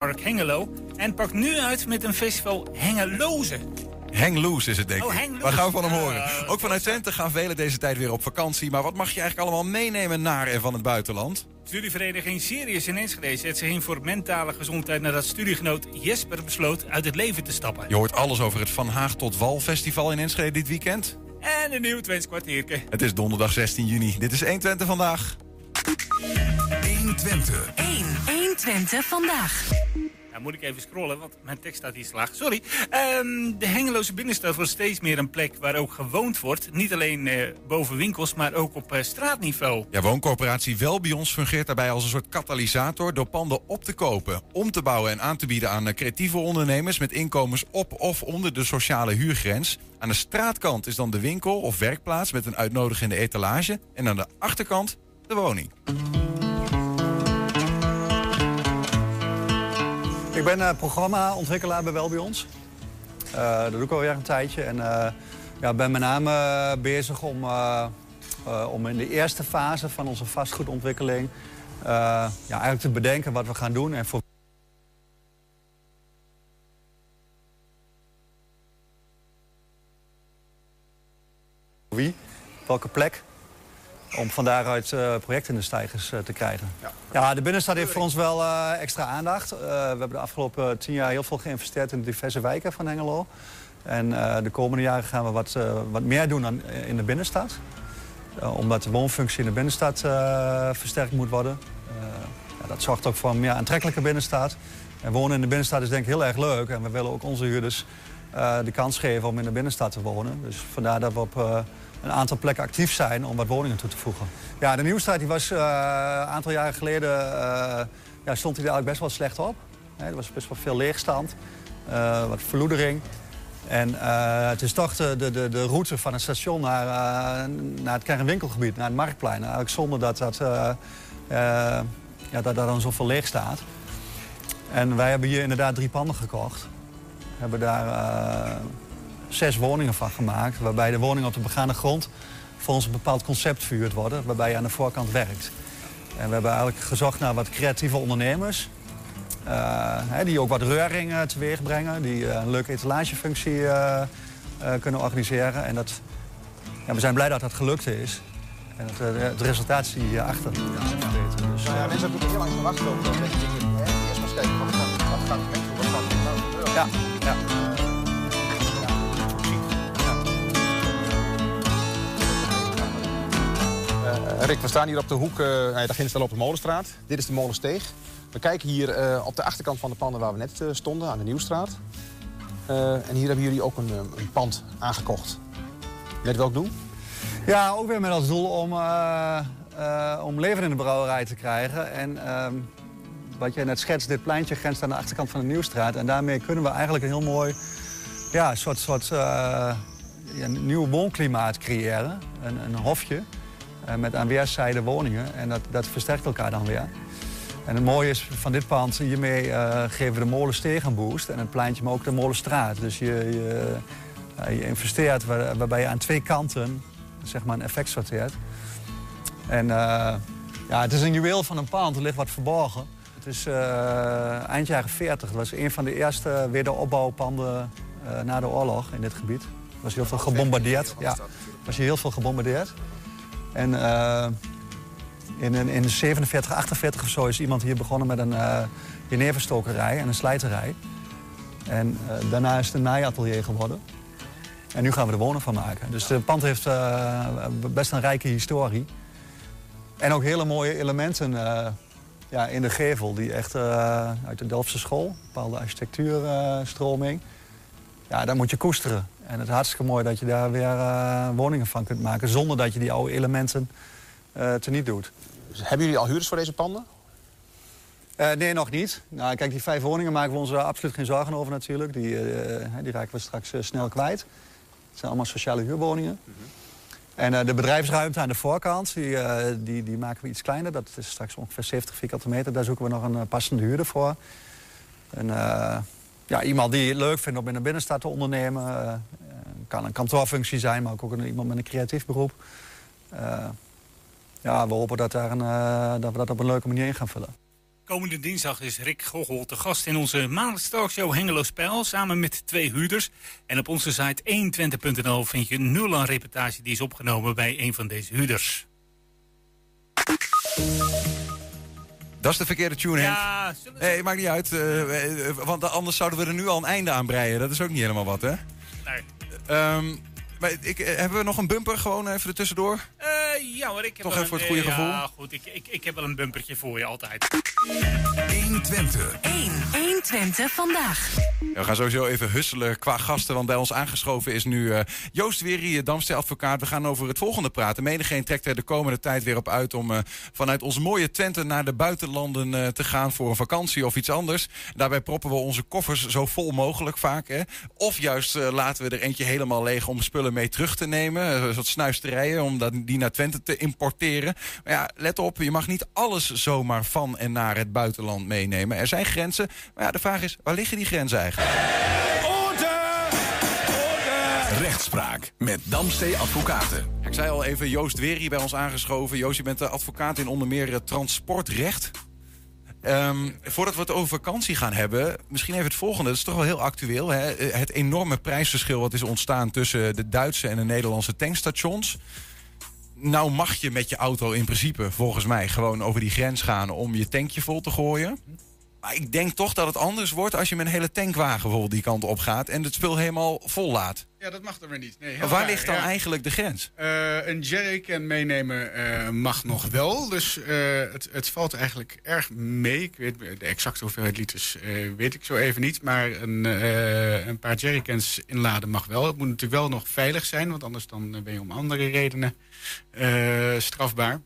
Park Hengelo. En pakt nu uit met een festival Hengeloze. Hang loose is het, denk Oh, ik. hang We gaan van hem horen. Ook vanuit Twente gaan velen deze tijd weer op vakantie. Maar wat mag je eigenlijk allemaal meenemen naar en van het buitenland? Studievereniging Sirius in Enschede zet zich in voor mentale gezondheid... nadat studiegenoot Jesper besloot uit het leven te stappen. Je hoort alles over het Van Haag tot Wal festival in Enschede dit weekend. En een nieuw Twents kwartiertje. Het is donderdag 16 juni. Dit is 120 vandaag. 120. 1. 120 vandaag. Nou moet ik even scrollen, want mijn tekst staat hier slaag. Sorry. Ehm, de Hengeloze binnenstad wordt steeds meer een plek waar ook gewoond wordt. Niet alleen eh, boven winkels, maar ook op eh, straatniveau. Ja, wooncorporatie Welbions fungeert daarbij als een soort katalysator... door panden op te kopen, om te bouwen en aan te bieden aan eh, creatieve ondernemers... met inkomens op of onder de sociale huurgrens. Aan de straatkant is dan de winkel of werkplaats met een uitnodigende etalage... en aan de achterkant de woning. Ik ben eh, programmaontwikkelaar bij Welbions. Eh dat doe ik alweer een tijdje. En eh, ja, ben met name bezig om, om in de eerste fase van onze vastgoedontwikkeling... ja, eigenlijk te bedenken wat we gaan doen en voor wie, welke plek om van daaruit eh, projecten in de stijgers eh, te krijgen. Ja. de binnenstad heeft voor ons wel eh, extra aandacht. We hebben de afgelopen tien jaar heel veel geïnvesteerd in de diverse wijken van Hengelo. En de komende jaren gaan we wat, wat meer doen dan in de binnenstad. Omdat de woonfunctie in de binnenstad versterkt moet worden. Ja, dat zorgt ook voor een meer aantrekkelijke binnenstad. En wonen in de binnenstad is denk ik heel erg leuk. En we willen ook onze huurders de kans geven om in de binnenstad te wonen. Dus vandaar dat we op een aantal plekken actief zijn om wat woningen toe te voegen. Ja, de Nieuwstraat die was eh, een aantal jaren geleden eh, ja, stond hij er eigenlijk best wel slecht op. Er was best wel veel leegstand, eh, wat verloedering. En het is toch de, de, de, route van het station naar, naar het kernwinkelgebied, naar het marktplein. Eigenlijk zonder dat, dat, ja, dat daar dan zoveel leeg staat. En wij hebben hier inderdaad drie panden gekocht. Hebben daar zes woningen van gemaakt. Waarbij de woningen op de begane grond volgens een bepaald concept verhuurd worden. Waarbij je aan de voorkant werkt. En we hebben eigenlijk gezocht naar wat creatieve ondernemers. eh, hè, die ook wat reuring teweeg brengen. Die eh, een leuke etalagefunctie eh, kunnen organiseren. En dat, ja, we zijn blij dat dat gelukt is. En het, eh, het resultaat zie je hierachter. Dus, Ja, mensen hebben heel lang dat hè, Eerst maar kijken, wat gaat, het mensen, wat gaat er nou ja, ja. Rick, we staan hier op de hoek, eh ja, daar ginds wel op de Molenstraat. Dit is de Molensteeg. We kijken hier eh, op de achterkant van de panden waar we net eh, stonden, aan de Nieuwstraat. Eh, en hier hebben jullie ook een, eh, een pand aangekocht. Met welk doel? Ja, ook weer met als doel om, eh, eh, om leven in de brouwerij te krijgen. En ehm, wat jij net schetst, dit pleintje grenst aan de achterkant van de Nieuwstraat. En daarmee kunnen we eigenlijk een heel mooi ja, soort, soort eh, nieuw woonklimaat creëren. Een, een hofje eh, met aan weerszijden woningen. En dat, dat versterkt elkaar dan weer. En het mooie is van dit pand, hiermee eh, geven we de molensteeg een boost. En het pleintje, maar ook de molenstraat. Dus je, je, je investeert waar- waarbij je aan twee kanten zeg maar, een effect sorteert. En eh, ja, het is een juweel van een pand, er ligt wat verborgen. Het is eh, eind jaren 40. Het was een van de eerste wederopbouwpanden eh, na de oorlog in dit gebied. Er was heel veel gebombardeerd. Ja, was hier heel veel gebombardeerd. En eh, in, in, in 47, 48 of zo is iemand hier begonnen met een eh jeneverstokerij en een slijterij. En eh, daarna is het een naaiatelier geworden. En nu gaan we er wonen van maken. Dus het pand heeft best een rijke historie. En ook hele mooie elementen ja, in de gevel. Die echt uit de Delftse school, een bepaalde architectuurstroming. ja, daar moet je koesteren. En het is hartstikke mooi dat je daar weer eh, woningen van kunt maken... zonder dat je die oude elementen eh teniet doet. Dus hebben jullie al huurders voor deze panden? Eh, nee, nog niet. Nou, kijk, die vijf woningen maken we ons absoluut geen zorgen over natuurlijk. Die, die raken we straks snel kwijt. Het zijn allemaal sociale huurwoningen. En eh, de bedrijfsruimte aan de voorkant, die, die, die maken we iets kleiner. Dat is straks ongeveer 70 vierkante meter. Daar zoeken we nog een passende huurder voor. En, ja, iemand die het leuk vindt om in de binnenstad te ondernemen. eh, kan een kantoorfunctie zijn, maar ook iemand met een creatief beroep. Eh, ja, we hopen dat, daar een, dat we dat op een leuke manier in gaan vullen. Komende dinsdag is Rick Goggel te gast in onze maandelijkse talkshow Hengelo Spel. Samen met twee huurders. En op onze site 120.nl vind je nul aan reportage die is opgenomen bij een van deze huurders. Dat is de verkeerde tune, Henk. Ja, we- Nee, maakt niet uit. eh, eh, want anders zouden we er nu al een einde aan breien. Dat is ook niet helemaal wat, hè? Nee. Ehm, maar ik, eh, hebben we nog een bumper gewoon even ertussendoor? Eh, ja hoor, ik heb Toch even voor het goede eh, gevoel? Ja, goed. Ik, ik, ik heb wel een bumpertje voor je altijd. 120. 1. 120 vandaag. We gaan sowieso even husselen qua gasten. Want bij ons aangeschoven is nu eh, Joost Wery, eh, Damster advocaat. We gaan over het volgende praten. Menigeen trekt er de komende tijd weer op uit om eh, vanuit ons mooie Twente naar de buitenlanden eh, te gaan voor een vakantie of iets anders. Daarbij proppen we onze koffers zo vol mogelijk vaak. Hè. Of juist laten we er eentje helemaal leeg om spullen mee terug te nemen. Eh, Een soort snuisterijen om dat, die naar Twente te importeren. Maar ja, let op, je mag niet alles zomaar van en naar het buitenland meenemen. Er zijn grenzen. Maar ja, de vraag is, waar liggen die grenzen eigenlijk? Rechtspraak met Damstee Advocaten. Ik zei al even, Joost Wery bij ons aangeschoven. Joost, je bent de advocaat in onder meer transportrecht. Ehm, voordat we het over vakantie gaan hebben, misschien even het volgende. Dat is toch wel heel actueel. Hè? Eh, Het enorme prijsverschil wat is ontstaan tussen de Duitse en de Nederlandse tankstations. Nou mag je met je auto in principe, volgens mij, gewoon over die grens gaan om je tankje vol te gooien. Maar ik denk toch dat het anders wordt als je met een hele tankwagen bijvoorbeeld die kant op gaat en het spul helemaal vol laat. Ja, dat mag er weer niet. Nee, waar raar, ligt dan ja. eigenlijk de grens? Eh, een jerrycan meenemen eh, mag nog wel. Dus eh, het, het valt eigenlijk erg mee. Ik weet, de exacte hoeveelheid liters weet ik zo even niet. Maar een, een paar jerrycans inladen mag wel. Het moet natuurlijk wel nog veilig zijn. Want anders dan ben je om andere redenen strafbaar.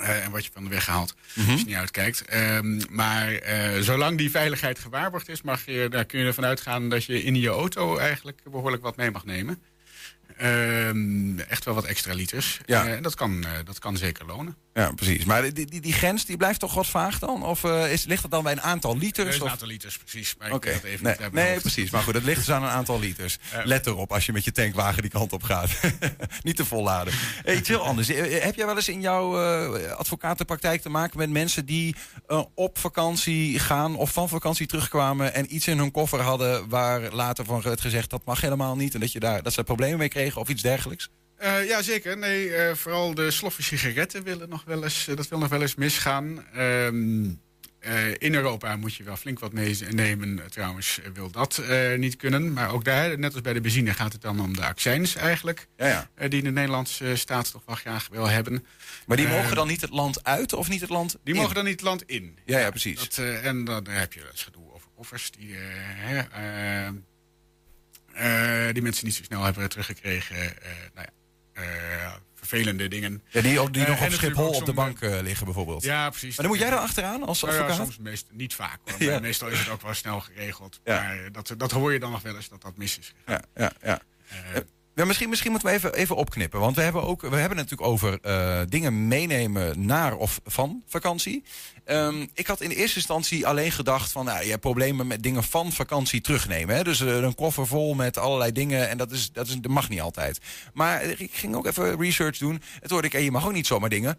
Eh, en word je van de weg gehaald als je niet uitkijkt. Ehm, maar eh, zolang die veiligheid gewaarborgd is, mag je, daar kun je ervan uitgaan dat je in je auto eigenlijk behoorlijk wat mee mag nemen. Ehm, echt wel wat extra liters. Ja. Eh, en dat kan, dat kan zeker lonen. Ja, precies. Maar die, die, die grens die blijft toch wat vaag dan? Of eh, is, ligt het dan bij een aantal Er liters? is een of- aantal liters, precies. Maar Oké, ik dat even nee, niet nee precies. Maar goed, het ligt dus aan een aantal liters. Let erop als je met je tankwagen die kant op gaat. niet te volladen. Iets heel anders. Eh, Heb jij wel eens in jouw eh, advocatenpraktijk te maken met mensen die eh, op vakantie gaan of van vakantie terugkwamen en iets in hun koffer hadden waar later van werd gezegd dat mag helemaal niet en dat, je daar, dat ze problemen mee kregen of iets dergelijks? Eh, ja, zeker. Nee, eh, vooral de sloffen sigaretten willen nog wel eens, eh, dat wil nog wel eens misgaan. Ehm, eh, in Europa moet je wel flink wat meenemen. Trouwens, wil dat niet kunnen. Maar ook daar, net als bij de benzine, gaat het dan om de accijns eigenlijk. Ja, ja. die de Nederlandse staat toch wel graag wil hebben. Maar die mogen dan niet het land uit of niet het land Die in? mogen dan niet het land in. Ja, ja, precies. Dat, en dan heb je het gedoe over koffers die, die mensen niet zo snel hebben teruggekregen. nou ja, vervelende dingen. Ja, die, ook- die Eh, nog op Schiphol op de sommige- bank eh, liggen bijvoorbeeld. Ja, precies. Maar dan moet jij er achteraan als Nou ja, advocaat? soms meest, niet vaak hoor. Ja. Maar meestal is het ook wel snel geregeld. Ja. Maar dat, dat hoor je dan nog wel eens dat dat mis is. Ja, ja, ja. Ja, misschien, misschien moeten we even, even opknippen. Want we hebben, ook, we hebben het natuurlijk over eh, dingen meenemen naar of van vakantie. Ehm, ik had in eerste instantie alleen gedacht van... Nou, je hebt problemen met dingen van vakantie terugnemen. Hè? Dus eh, een koffer vol met allerlei dingen. En dat, is, dat, is, dat mag niet altijd. Maar ik ging ook even research doen. En toen hoorde ik, je mag ook niet zomaar dingen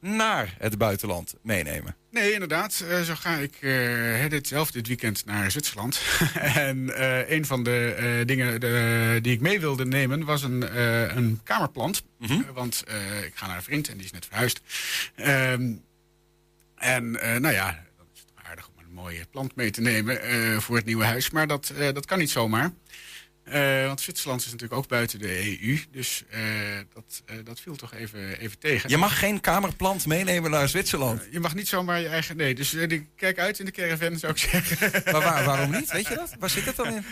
naar het buitenland meenemen. Nee, inderdaad. Eh, zo ga ik eh, hè, dit, zelf dit weekend naar Zwitserland. en eh, een van de eh, dingen de- die ik mee wilde nemen was een, eh, een kamerplant. Mhm. Eh, want eh, ik ga naar een vriend en die is net verhuisd. Ehm, en eh, nou ja, dan is het aardig om een mooie plant mee te nemen eh, voor het nieuwe huis. Maar dat, eh, dat kan niet zomaar. Eh, want Zwitserland is natuurlijk ook buiten de EU. Dus eh, dat, eh, dat viel toch even, even tegen. Je mag geen kamerplant meenemen naar Zwitserland. Je mag niet zomaar je eigen... Nee, dus kijk uit in de caravan, zou ik zeggen. Maar waar, waarom niet? Weet je dat? Waar zit het dan in?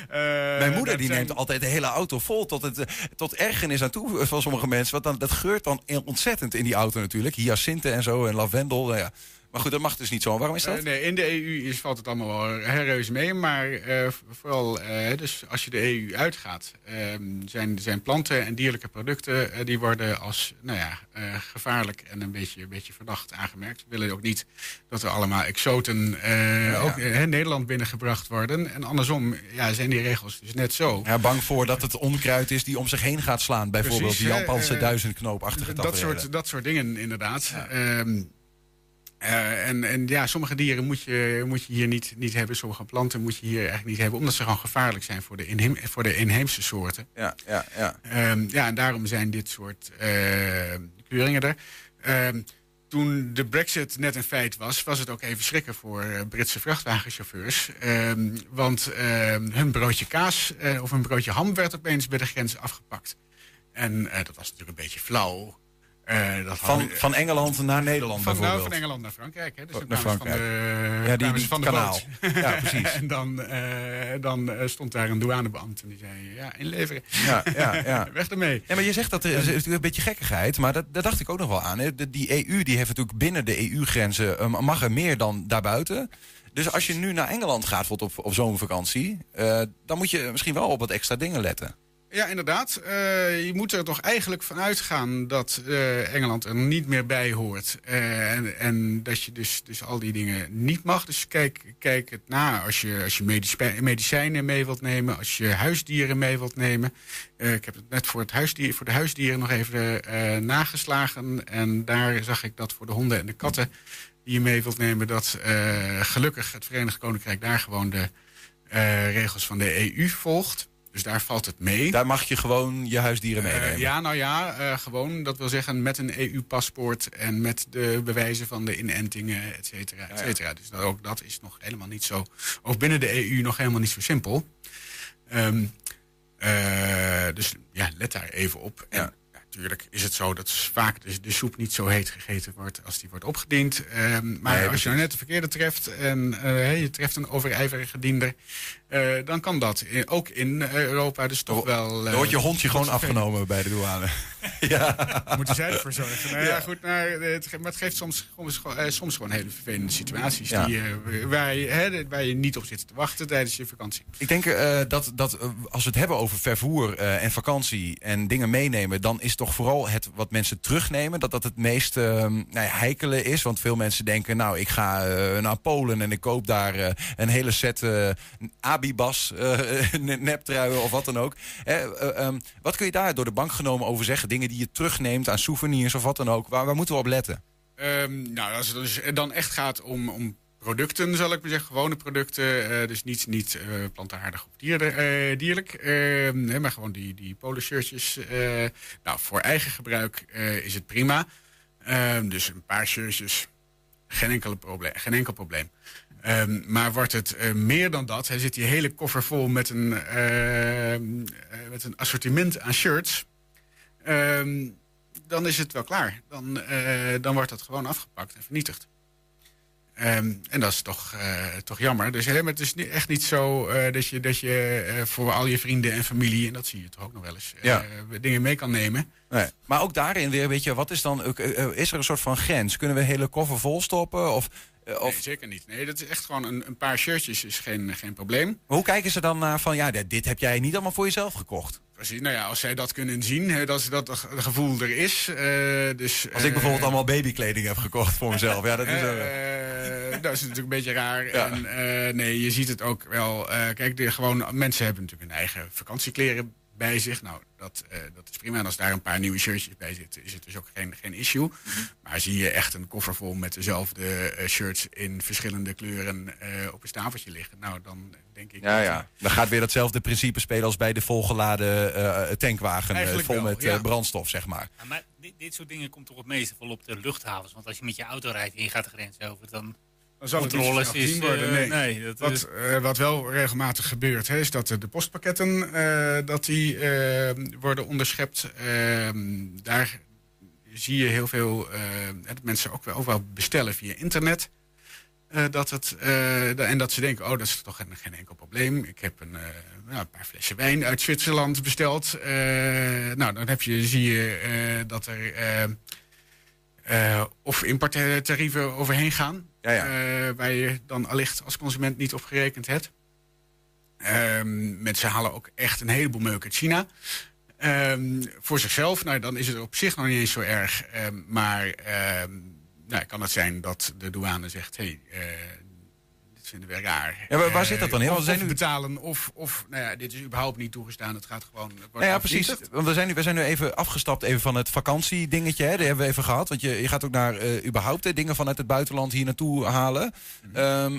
Mijn moeder die neemt altijd de hele auto vol tot, het, tot ergernis aan toe van sommige mensen. Want dan, dat geurt dan ontzettend in die auto natuurlijk. Hyacinten en zo en lavendel. Nou ja. Maar goed, dat mag dus niet zo. Waarom is dat? Eh, nee, in de EU is, valt het allemaal wel reuze mee. Maar eh, vooral eh, dus als je de EU uitgaat, ehm, zijn, zijn planten en dierlijke producten... die worden als nou ja, gevaarlijk en een beetje, een beetje verdacht aangemerkt. We willen ook niet dat er allemaal exoten ook eh, Nederland binnengebracht worden. En andersom ja, zijn die regels dus net zo. Ja, bang voor dat het onkruid is die om zich heen gaat slaan. Bijvoorbeeld Precies, die Japanse duizendknoopachtige dat soort, dat soort dingen inderdaad. Ehm, Eh, en, en ja, sommige dieren moet je, moet je hier niet, niet hebben. Sommige planten moet je hier eigenlijk niet hebben. Omdat ze gewoon gevaarlijk zijn voor de, inheem, voor de inheemse soorten. Ja, ja, ja. Ehm, ja, en daarom zijn dit soort eh, keuringen er. Ehm, toen de brexit net een feit was, was het ook even schrikken voor eh, Britse vrachtwagenchauffeurs. Ehm, want hun broodje kaas of hun broodje ham werd opeens bij de grens afgepakt. En dat was natuurlijk een beetje flauw. Eh, dat Van, hadden- van Engeland naar Nederland van, nou, bijvoorbeeld. van Engeland naar Frankrijk. Hè? Dus Oh, naar Frankrijk. Van de, Ja, die- de kanaal. boot. Ja, precies. en dan, eh, dan eh, stond daar een douanebeambte en die zei... Ja, inleveren. Ja, ja, ja. Weg ermee. Ja, maar je zegt dat er is natuurlijk een beetje gekkigheid, maar dat, daar dacht ik ook nog wel aan. hè. De- Die EU die heeft natuurlijk binnen de EU-grenzen mag er meer dan daarbuiten. Dus als je nu naar Engeland gaat bijvoorbeeld op, op zomervakantie, eh, dan moet je misschien wel op wat extra dingen letten. Ja, inderdaad. Eh, je moet er toch eigenlijk van uitgaan dat eh, Engeland er niet meer bij hoort. Eh, en, en dat je dus, dus al die dingen niet mag. Dus kijk, kijk het na als je, als je medici- medicijnen mee wilt nemen, als je huisdieren mee wilt nemen. Ik heb het net voor, het huisdier, voor de huisdieren nog even nageslagen. En daar zag ik dat voor de honden en de katten die je mee wilt nemen, dat gelukkig het Verenigd Koninkrijk daar gewoon de regels van de EU volgt. Dus daar valt het mee. Daar mag je gewoon je huisdieren Eh, meenemen. ja, nou ja, eh, gewoon. Dat wil zeggen met een EU-paspoort en met de bewijzen van de inentingen, et cetera, et cetera. Dus dat, ook dat is nog helemaal niet zo, ook binnen de EU nog helemaal niet zo simpel. Ehm, eh, dus ja, let daar even op. En Ja. Natuurlijk is het zo dat vaak de, de soep niet zo heet gegeten wordt als die wordt opgediend. Ehm, maar Nee, als je nou net de verkeerde treft en eh, je treft een overijverige diender, eh, dan kan dat I- ook in eh, Europa dus toch wel... Dan eh, wordt je hondje gewoon afgenomen bij de douane. Moeten zij ervoor zorgen? Nou ja, goed, maar het, ge- maar het geeft soms, soms, gewoon- eh, soms gewoon hele vervelende situaties Ja. die, eh, waar, je, hè, waar je niet op zit te wachten tijdens je vakantie. Ik denk eh, dat, dat eh, als we het hebben over vervoer eh, en vakantie en dingen meenemen, dan is toch vooral het wat mensen terugnemen, dat dat het meest eh, nou heikele is. Want veel mensen denken, nou, ik ga eh, naar Polen en ik koop daar eh, een hele set eh, Abibas, neptruien of wat dan ook. Eh, eh, ehm, wat kun je daar door de bank genomen over zeggen? Dingen die je terugneemt aan souvenirs of wat dan ook. Waar, waar moeten we op letten? Ehm, nou, als het dus dan echt gaat om, om producten, zal ik maar zeggen, gewone producten, eh, dus niet, niet eh, plantaardig of dierde- eh, dierlijk, ehm, nee, maar gewoon die, die polo shirtjes. eh, nou, voor eigen gebruik is het prima. Ehm, dus een paar shirtjes, geen, enkele probleem, geen enkel probleem. Ehm, maar wordt het meer dan dat, hij zit die hele koffer vol met een, ehm, met een assortiment aan shirts. Ehm, dan is het wel klaar. Dan, dan wordt dat gewoon afgepakt en vernietigd. Ehm, en dat is toch, eh, toch jammer. Dus hè, maar het is echt niet zo eh, dat je, dat je eh, voor al je vrienden en familie, en dat zie je toch ook nog wel eens, Ja. dingen mee kan nemen. Nee. Maar ook daarin weer, weet je, wat is dan, is er een soort van grens? Kunnen we een hele koffer vol stoppen? Of, eh, of Nee, zeker niet. Nee, dat is echt gewoon een, een paar shirtjes is geen, geen probleem. hoe kijken ze dan naar van, ja, dit, dit heb jij niet allemaal voor jezelf gekocht? Precies, nou ja, als zij dat kunnen zien, hè, dat, dat het gevoel er is. eh, dus, Als ik eh, bijvoorbeeld allemaal babykleding heb gekocht voor mezelf, ja, dat is... Eh, dat is natuurlijk een beetje raar. Ja. En, eh, nee, je ziet het ook wel. eh, kijk, de, gewoon, mensen hebben natuurlijk hun eigen vakantiekleren bij zich. Nou, dat, eh, dat is prima. En als daar een paar nieuwe shirtjes bij zitten, is het dus ook geen, geen issue. Mhm. Maar zie je echt een koffer vol met dezelfde eh, shirts in verschillende kleuren eh, op een stapeltje liggen. Nou, dan denk ik. ja, dat, ja. Dan gaat weer datzelfde principe spelen als bij de volgeladen eh, tankwagen Eigenlijk vol wel, met ja. eh, brandstof, zeg maar. Ja, maar dit, dit soort dingen komt toch het meeste vol op de luchthavens. Want als je met je auto rijdt en je gaat de grens over, dan Dan zal het niet is... worden. eh, Nee. nee, dat Wat, is... eh, wat wel regelmatig gebeurt, hè, is dat de postpakketten eh, dat die, worden onderschept. Ehm, daar zie je heel veel dat mensen ook wel, ook wel bestellen via internet. Dat het, en dat ze denken, oh, dat is toch geen, geen enkel probleem. Ik heb een, nou, een paar flessen wijn uit Zwitserland besteld. Nou, dan heb je, zie je dat er eh, of importtarieven overheen gaan. Ja, ja. eh, waar je dan allicht als consument niet op gerekend hebt. Ehm, mensen halen ook echt een heleboel meuk uit China. Ehm, voor zichzelf, nou, dan is het op zich nog niet eens zo erg. Ehm, maar nou, kan het zijn dat de douane zegt: hé, hey, eh, vinden we raar. Ja, maar waar zit dat dan in? Of, zijn of nu- betalen of, of nou ja, dit is überhaupt niet toegestaan. Het gaat gewoon... het Nou ja, precies. Want we zijn, nu, we zijn nu even afgestapt even van het vakantiedingetje. Hè. Die hebben we even gehad. Want je, je gaat ook naar eh, überhaupt hè, dingen vanuit het buitenland hier naartoe halen. Mhm. Ehm,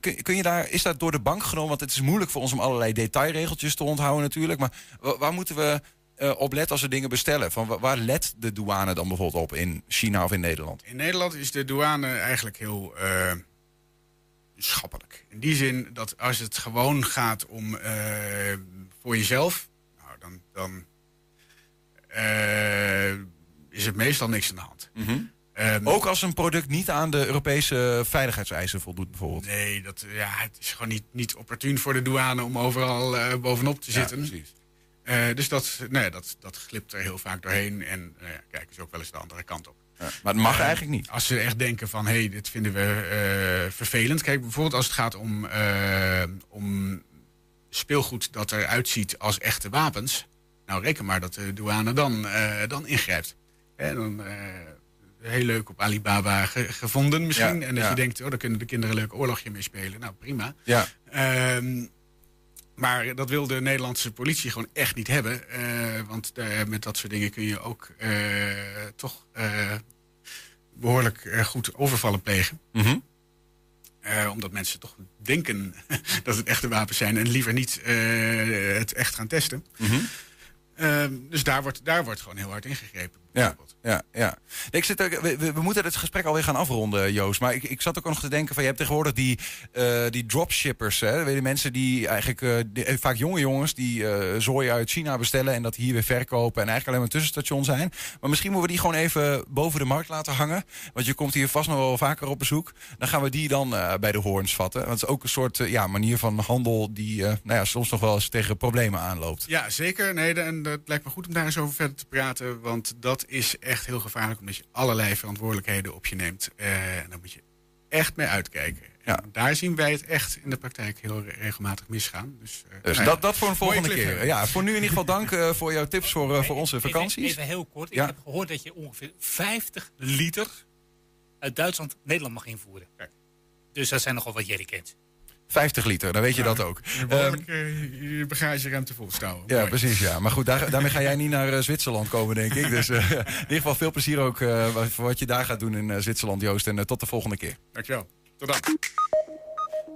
kun, kun je daar, is dat door de bank genomen? Want het is moeilijk voor ons om allerlei detailregeltjes te onthouden natuurlijk. Maar wa- waar moeten we eh, op letten als we dingen bestellen? Van, wa- waar let de douane dan bijvoorbeeld op in China of in Nederland? In Nederland is de douane eigenlijk heel eh, schappelijk. In die zin dat als het gewoon gaat om eh, voor jezelf, nou, dan, dan eh, is het meestal niks aan de hand. Ehm, Ook als een product niet aan de Europese veiligheidseisen voldoet bijvoorbeeld. Nee, dat, ja, het is gewoon niet, niet opportun voor de douane om overal eh, bovenop te zitten. precies. Eh, dus dat, nee, dat, dat glipt er heel vaak doorheen. En eh, kijk, is ook wel eens de andere kant op. Maar het mag Eh, eigenlijk niet. Als ze echt denken van, hé, hey, dit vinden we eh, vervelend. Kijk, bijvoorbeeld als het gaat om, eh, om speelgoed dat eruit ziet als echte wapens. Nou, reken maar dat de douane dan, dan ingrijpt. En dan, heel leuk op Alibaba ge- gevonden misschien. Ja, en dat ja. je denkt, oh, daar kunnen de kinderen een leuk oorlogje mee spelen. Nou, prima. Ja. Ehm, maar dat wil de Nederlandse politie gewoon echt niet hebben. eh, want eh, met dat soort dingen kun je ook eh, toch eh, behoorlijk eh, goed overvallen plegen. Mhm. Omdat mensen toch denken dat het echte wapens zijn en liever niet het echt gaan testen. Mhm. Ehm, dus daar wordt, daar wordt gewoon heel hard ingegrepen. Ja, ja, ja. Nee, Ik zit ook, we, we, moeten het gesprek alweer gaan afronden, Joost. Maar ik, ik zat ook nog te denken van, je hebt tegenwoordig die, eh, die dropshippers. Hè? Weet je, mensen die eigenlijk, eh, die- eh, vaak jonge jongens, die eh zooi uit China bestellen en dat hier weer verkopen. En eigenlijk alleen maar een tussenstation zijn. Maar misschien moeten we die gewoon even boven de markt laten hangen. Want je komt hier vast nog wel vaker op bezoek. Dan gaan we die dan bij de hoorns vatten. Want het is ook een soort ja, manier van handel die nou ja, soms nog wel eens tegen problemen aanloopt. Ja, zeker. Nee, en dat lijkt me goed om daar eens over verder te praten. Want dat is echt heel gevaarlijk, omdat je allerlei verantwoordelijkheden op je neemt. Eh, en daar moet je echt mee uitkijken. Ja. En daar zien wij het echt in de praktijk heel re- regelmatig misgaan. Dus, eh, Dus nou ja. dat, dat voor een volgende keer. Ja, voor nu in ieder geval dank eh, voor jouw tips voor, eh, voor onze vakanties. Even, heel kort. Ja. Ik heb gehoord dat je ongeveer 50 liter uit Duitsland Nederland mag invoeren. Dus dat zijn nogal wat jerrycans. 50 liter, dan weet je dat ook. Je eh, je bagageruimte vol te houden. Ja, Mooi. precies. Ja. Maar goed, daar, daarmee ga jij niet naar eh, Zwitserland komen, denk ik. Dus eh, in ieder geval veel plezier ook eh, wat- voor wat je daar gaat doen in Zwitserland, Joost. En tot de volgende keer. Dankjewel. Tot dan.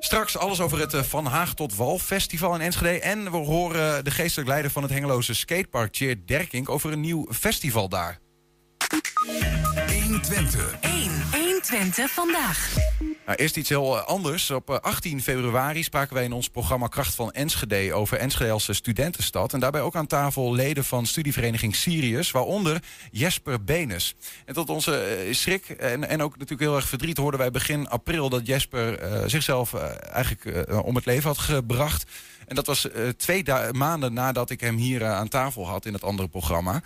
Straks alles over het Van Haag tot Wal festival in Enschede. En we horen de geestelijk leider van het Hengeloze skatepark, Tjeerd Derkink, over een nieuw festival daar. 120. 1. 120 vandaag. Nou, eerst iets heel eh, anders. Op eh, 18 februari spraken wij in ons programma Kracht van Enschede over Enschede als eh, studentenstad. En daarbij ook aan tafel leden van studievereniging Sirius, waaronder Jesper Benes. En tot onze eh, schrik en, en ook natuurlijk heel erg verdriet hoorden wij begin april dat Jesper eh, zichzelf eh, eigenlijk eh, om het leven had gebracht. En dat was eh, twee maanden nadat ik hem hier eh, aan tafel had in het andere programma.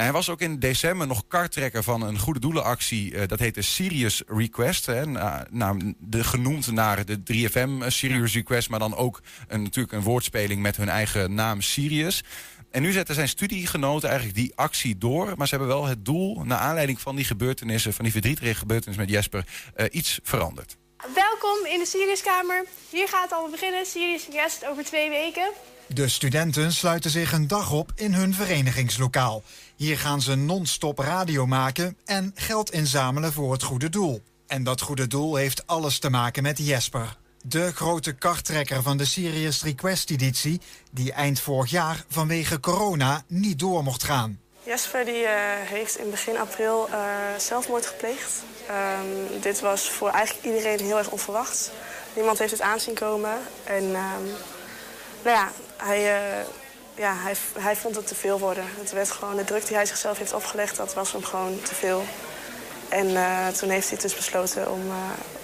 En hij was ook in december nog karttrekker van een goede doelenactie. eh, dat heette Sirius Request. Hè, na, na- de, genoemd naar de 3FM eh, Sirius Request. Maar dan ook een, natuurlijk een woordspeling met hun eigen naam Sirius. En nu zetten zijn studiegenoten eigenlijk die actie door. Maar ze hebben wel het doel, naar aanleiding van die gebeurtenissen... van die verdrietige gebeurtenissen met Jesper, eh, iets veranderd. Welkom in de Siriuskamer. Hier gaat het al beginnen. Sirius Guest over twee weken. De studenten sluiten zich een dag op in hun verenigingslokaal. Hier gaan ze non-stop radio maken en geld inzamelen voor het goede doel. En dat goede doel heeft alles te maken met Jesper. De grote karttrekker van de Serious Request editie... die eind vorig jaar vanwege corona niet door mocht gaan. Jesper die, eh, heeft in begin april eh, zelfmoord gepleegd. Ehm, dit was voor eigenlijk iedereen heel erg onverwachts. Niemand heeft het aanzien komen. En ehm, nou ja, hij, eh, ja hij, hij vond het te veel worden. Het werd gewoon, de druk die hij zichzelf heeft opgelegd, dat was hem gewoon te veel. En eh, toen heeft hij dus besloten om eh,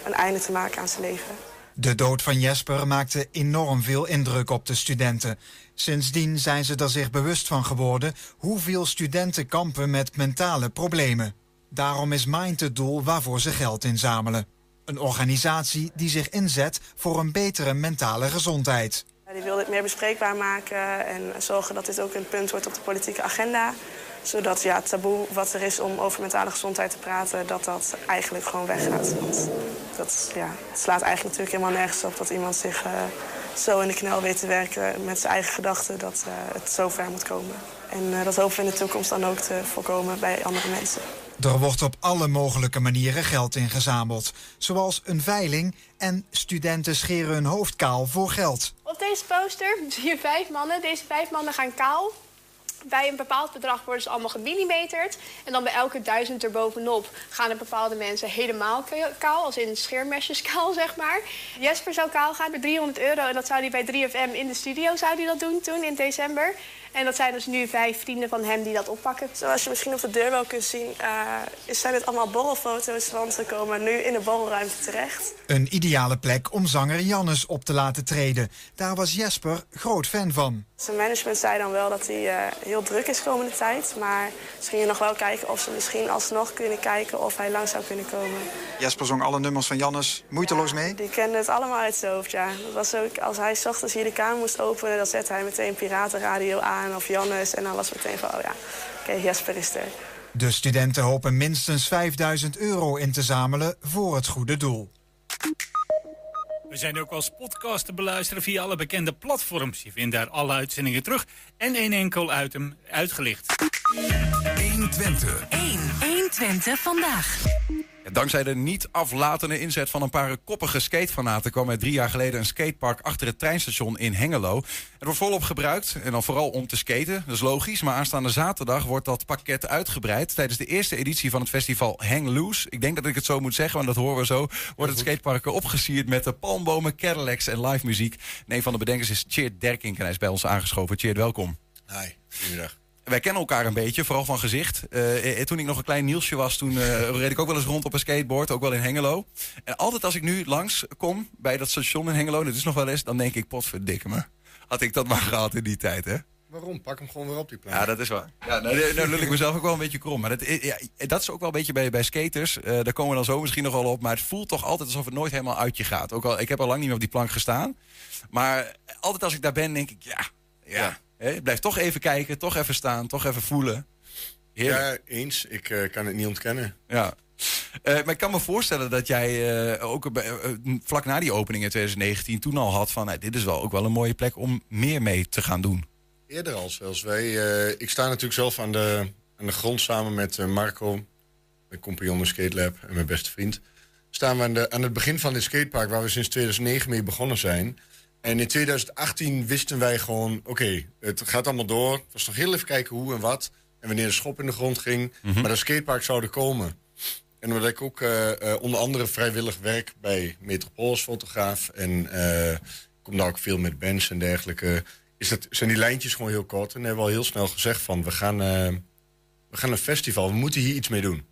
een einde te maken aan zijn leven. De dood van Jesper maakte enorm veel indruk op de studenten. Sindsdien zijn ze er zich bewust van geworden hoeveel studenten kampen met mentale problemen. Daarom is Mind het doel waarvoor ze geld inzamelen. Een organisatie die zich inzet voor een betere mentale gezondheid. Die wil dit meer bespreekbaar maken en zorgen dat dit ook een punt wordt op de politieke agenda. Zodat ja, het taboe wat er is om over mentale gezondheid te praten, dat dat eigenlijk gewoon weggaat. Want Dat ja, het slaat eigenlijk natuurlijk helemaal nergens op dat iemand zich eh, zo in de knel weet te werken met zijn eigen gedachten dat eh, het zo ver moet komen. En eh, dat hopen we in de toekomst dan ook te voorkomen bij andere mensen. Er wordt op alle mogelijke manieren geld ingezameld. Zoals een veiling en studenten scheren hun hoofd kaal voor geld. Op deze poster zie je vijf mannen. Deze vijf mannen gaan kaal. Bij een bepaald bedrag worden ze allemaal gemillimeterd. En dan bij elke duizend erbovenop gaan er bepaalde mensen helemaal kaal. Als in scheermesjes kaal, zeg maar. Jesper zou kaal gaan met 300 euro. En dat zou hij bij 3FM in de studio zou hij dat doen toen in december. En dat zijn dus nu vijf vrienden van hem die dat oppakken. Zoals je misschien op de deur wel kunt zien, uh, zijn dit allemaal borrelfoto's. Want ze komen nu in de borrelruimte terecht. Een ideale plek om zanger Jannes op te laten treden. Daar was Jesper groot fan van. Zijn management zei dan wel dat hij uh, heel druk is komende tijd. Maar ze gingen nog wel kijken of ze misschien alsnog kunnen kijken of hij lang zou kunnen komen. Jesper zong alle nummers van Jannes moeiteloos mee? Die kende het allemaal uit zijn hoofd, ja. Dat was ook, als hij s ochtends hier de kamer moest openen, dan zette hij meteen piratenradio aan of Jannes. En dan was het meteen van, oh ja, oké, okay, Jesper is er. De studenten hopen minstens 5000 euro in te zamelen voor het goede doel. We zijn ook als podcast te beluisteren via alle bekende platforms. Je vindt daar alle uitzendingen terug en één enkel item uitgelicht. 120. 1. 120 vandaag. Dankzij de niet aflatende inzet van een paar koppige skatefanaten kwam er drie jaar geleden een skatepark achter het treinstation in Hengelo. Het wordt volop gebruikt en dan vooral om te skaten, dat is logisch. Maar aanstaande zaterdag wordt dat pakket uitgebreid. Tijdens de eerste editie van het festival Hang Loose, ik denk dat ik het zo moet zeggen, want dat horen we zo, wordt het skatepark opgesierd met de palmbomen, Cadillacs en live muziek. En een van de bedenkers is Cheert Derkink en hij is bij ons aangeschoven. Cheert, welkom. Hi, goedemiddag wij kennen elkaar een beetje, vooral van gezicht. Uh, toen ik nog een klein Nielsje was, toen uh, reed ik ook wel eens rond op een skateboard, ook wel in Hengelo. En altijd als ik nu langs kom bij dat station in Hengelo, dat is nog wel eens, dan denk ik, potverdikke me. Had ik dat maar gehad in die tijd, hè? Waarom? Pak hem gewoon weer op die plek. Ja, dat is waar. Ja, nou, nou lul ik mezelf ook wel een beetje krom. Maar dat, ja, dat is ook wel een beetje bij, bij skaters. Uh, daar komen we dan zo misschien nog wel op. Maar het voelt toch altijd alsof het nooit helemaal uit je gaat. Ook al, ik heb al lang niet meer op die plank gestaan. Maar altijd als ik daar ben, denk ik, ja, ja. ja. Blijf toch even kijken, toch even staan, toch even voelen. Heerlijk. Ja, eens. Ik uh, kan het niet ontkennen. Ja. Uh, maar ik kan me voorstellen dat jij uh, ook vlak na die opening in 2019 toen al had van... dit is wel ook wel een mooie plek om meer mee te gaan doen. Eerder al zelfs. Wij, ik sta natuurlijk zelf aan de, aan de grond samen met Marco, mijn compagnon in Skate Lab en mijn beste vriend. Staan we aan, de, aan het begin van dit skatepark waar we sinds 2009 mee begonnen zijn. En in 2018 wisten wij gewoon, oké, het gaat allemaal door. Het was nog heel even kijken hoe en wat. En wanneer de schop in de grond ging. Mm -hmm. Maar dat skatepark zou er komen. En omdat ik ook uh, onder andere vrijwillig werk bij Metropool als fotograaf. En ik kom daar ook veel met bands en dergelijke is dat, zijn die lijntjes gewoon heel kort. En hebben we al heel snel gezegd van, we gaan, we gaan een festival, we moeten hier iets mee doen.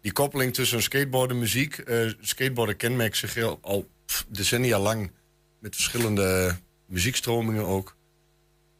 Die koppeling tussen skateboarden en muziek. Skateboarden kenmerkt zich al pff, decennia lang met verschillende muziekstromingen ook.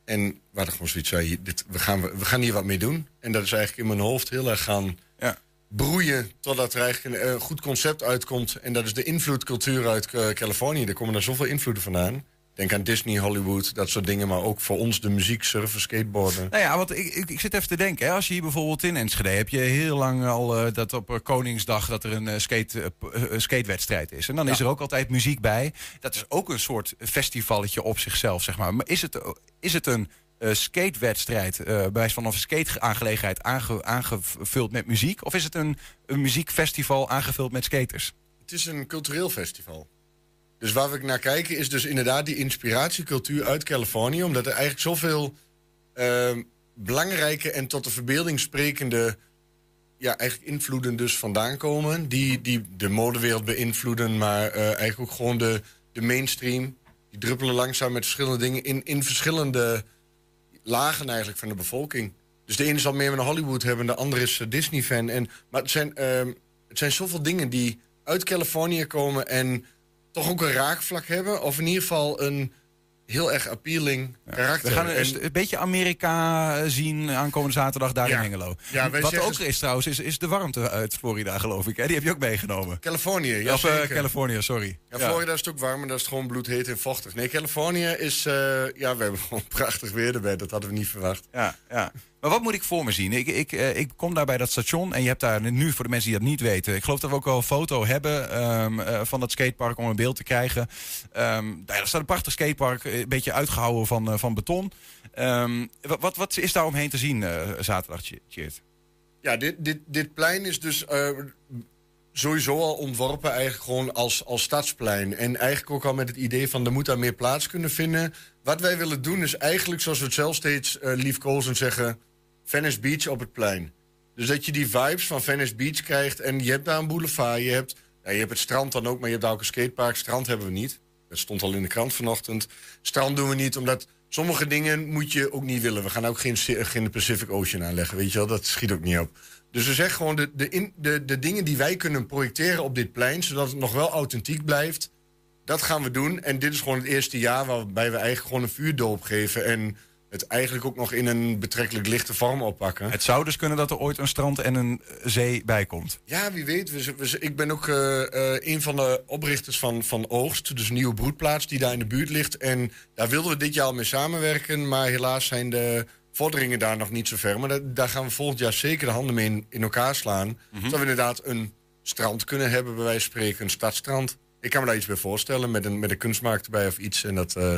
En we hadden gewoon zoiets zei, dit, we, gaan, we gaan hier wat mee doen. En dat is eigenlijk in mijn hoofd heel erg gaan ja. broeien... totdat er eigenlijk een, een, goed concept uitkomt. En dat is de invloedcultuur uit uh, Californië. Er komen daar zoveel invloeden vandaan. Denk aan Disney, Hollywood, dat soort dingen. Maar ook voor ons de muziek, surfen, skateboarden. Nou ja, want ik, ik, ik zit even te denken. Hè, als je hier bijvoorbeeld in Enschede... heb je heel lang al uh, dat op uh, Koningsdag... dat er een uh, skate, skatewedstrijd is. En dan ja. is er ook altijd muziek bij. Dat is ook een soort festivalletje op zichzelf, zeg maar. Maar is het, is het een skatewedstrijd... bij van of een skate-aangelegenheid aange, aangevuld met muziek? Of is het een, een muziekfestival aangevuld met skaters? Het is een cultureel festival. Dus waar we naar kijken is dus inderdaad die inspiratiecultuur uit Californië. Omdat er eigenlijk zoveel uh, belangrijke en tot de verbeelding sprekende... Ja, eigenlijk invloeden dus vandaan komen. Die, die de modewereld beïnvloeden, maar uh, eigenlijk ook gewoon de, de mainstream. Die druppelen langzaam met verschillende dingen in, in verschillende lagen eigenlijk van de bevolking. Dus de ene zal meer met Hollywood hebben, de andere is Disney-fan. En, maar het zijn, uh, het zijn zoveel dingen die uit Californië komen en toch ook een raakvlak hebben. Of in ieder geval een heel erg appealing ja. karakter. We gaan een, een beetje Amerika zien aankomende zaterdag daar ja. in Hengelo. Ja, Wat ook is trouwens, is, is de warmte uit Florida, geloof ik. Hè? Die heb je ook meegenomen. Californië, ja. Of uh, Californië, sorry. Ja, Florida is het ook warm, maar dat is gewoon bloedheet en vochtig. Nee, Californië is... Uh, ja, we hebben gewoon prachtig weer erbij. Dat hadden we niet verwacht. Ja, ja. Maar wat moet ik voor me zien? Ik, ik, eh, ik kom daar bij dat station en je hebt daar nu, voor de mensen die dat niet weten... ik geloof dat we ook wel een foto hebben ehm, eh, van dat skatepark om een beeld te krijgen. Ehm daar staat een prachtig skatepark, eh, een beetje uitgehouwen van, van beton. Ehm, wat, wat, is daar omheen te zien eh, zaterdag, Tjeerd? Ja, dit, dit, dit plein is dus sowieso al ontworpen eigenlijk gewoon als, als stadsplein. En eigenlijk ook al met het idee van er moet daar meer plaats kunnen vinden. Wat wij willen doen is eigenlijk, zoals we het zelf steeds uh, liefkozend zeggen... Venice Beach op het plein. Dus dat je die vibes van Venice Beach krijgt. En je hebt daar een boulevard, je hebt, je hebt het strand dan ook... maar je hebt daar ook een skatepark. Strand hebben we niet. Dat stond al in de krant vanochtend. Strand doen we niet, omdat... Sommige dingen moet je ook niet willen. We gaan ook geen, geen Pacific Ocean aanleggen, weet je wel. Dat schiet ook niet op. Dus we zeggen gewoon de, de, in, de, de dingen die wij kunnen projecteren op dit plein... zodat het nog wel authentiek blijft, dat gaan we doen. En dit is gewoon het eerste jaar waarbij we eigenlijk gewoon een vuurdoop geven... en het eigenlijk ook nog in een betrekkelijk lichte vorm oppakken. Het zou dus kunnen dat er ooit een strand en een zee bij komt. Ja, wie weet. We, we, ik ben ook uh, uh, een van de oprichters van, van Oogst. Dus een nieuwe broedplaats die daar in de buurt ligt. En daar wilden we dit jaar al mee samenwerken. Maar helaas zijn de vorderingen daar nog niet zo ver. Maar daar, daar gaan we volgend jaar zeker de handen mee in, in elkaar slaan. Mm -hmm. Zodat we inderdaad een strand kunnen hebben, bij wijze van spreken. Een stadstrand. Ik kan me daar iets bij voorstellen. Met een, met een kunstmarkt erbij of iets. En dat... Uh,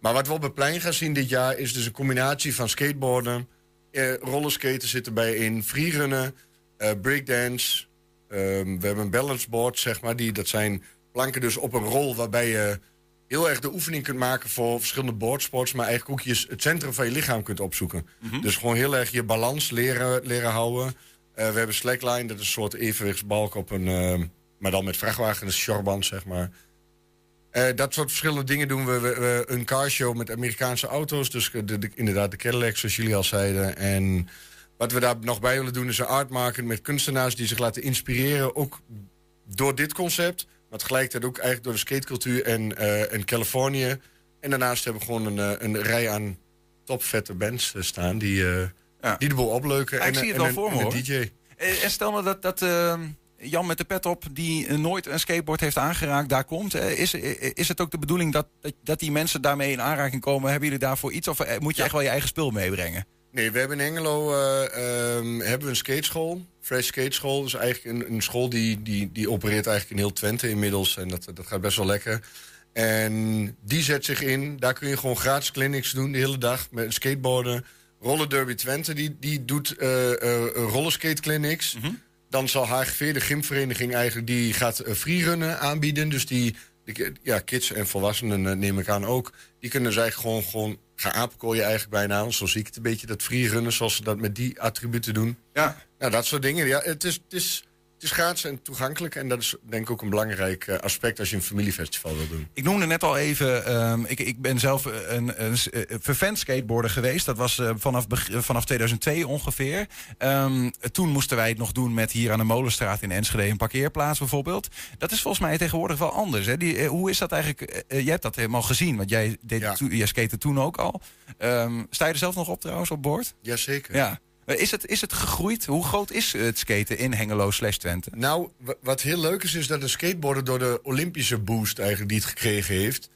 maar wat we op het plein gaan zien dit jaar is dus een combinatie van skateboarden, eh, rollerskaten zitten bij in, freerunnen, uh, breakdance. Um, we hebben een balanceboard, zeg maar. Die, dat zijn planken dus op een rol waarbij je heel erg de oefening kunt maken voor verschillende boardsports, maar eigenlijk ook je, het centrum van je lichaam kunt opzoeken. Mm -hmm. Dus gewoon heel erg je balans leren, leren houden. Uh, we hebben slackline, dat is een soort evenwichtsbalk op een, uh, maar dan met vrachtwagen, een shorband, zeg maar. Uh, dat soort verschillende dingen doen we. we, we een carshow met Amerikaanse auto's. Dus de, de, inderdaad de Cadillac, zoals jullie al zeiden. En wat we daar nog bij willen doen is een art maken met kunstenaars... die zich laten inspireren, ook door dit concept... maar tegelijkertijd ook eigenlijk door de skatecultuur en, uh, en Californië. En daarnaast hebben we gewoon een, een rij aan topvette bands staan... die, uh, ja. die de boel opleuken. Ja, ik zie het en, wel voor me, DJ. En stel nou dat... dat uh... Jan met de pet op, die nooit een skateboard heeft aangeraakt, daar komt. Is, is het ook de bedoeling dat, dat die mensen daarmee in aanraking komen? Hebben jullie daarvoor iets of moet je ja. echt wel je eigen spul meebrengen? Nee, we hebben in Engelo uh, um, hebben we een skateschool. Fresh Skateschool. Dus eigenlijk een, een school die, die, die opereert eigenlijk in heel Twente inmiddels. En dat, dat gaat best wel lekker. En die zet zich in. Daar kun je gewoon gratis clinics doen de hele dag met skateboarden. Roller Derby Twente, die, die doet uh, uh, rollerskate clinics. Mm -hmm. Dan zal HGV, de gymvereniging, eigenlijk die gaat uh, freerunnen aanbieden. Dus die, die, ja, kids en volwassenen uh, neem ik aan ook. Die kunnen zij gewoon, gewoon gaan apenkooien eigenlijk bijna. Zo zie ik het een beetje, dat freerunnen zoals ze dat met die attributen doen. Ja. Nou, dat soort dingen. Ja, het is... Het is het is gratis en toegankelijk en dat is denk ik ook een belangrijk uh, aspect als je een familiefestival wil doen. Ik noemde net al even, um, ik, ik ben zelf een, een, een vervent skateboarder geweest. Dat was uh, vanaf, vanaf 2002 ongeveer. Um, toen moesten wij het nog doen met hier aan de Molenstraat in Enschede een parkeerplaats bijvoorbeeld. Dat is volgens mij tegenwoordig wel anders. Hè? Die, uh, hoe is dat eigenlijk? jij hebt dat helemaal gezien, want jij, deed ja. jij skate toen ook al. Um, sta je er zelf nog op trouwens op boord? Jazeker. Ja. Is het, is het gegroeid? Hoe groot is het skaten in Hengelo slash Twente? Nou, wat heel leuk is, is dat de skateboarden door de Olympische boost eigenlijk die het gekregen heeft...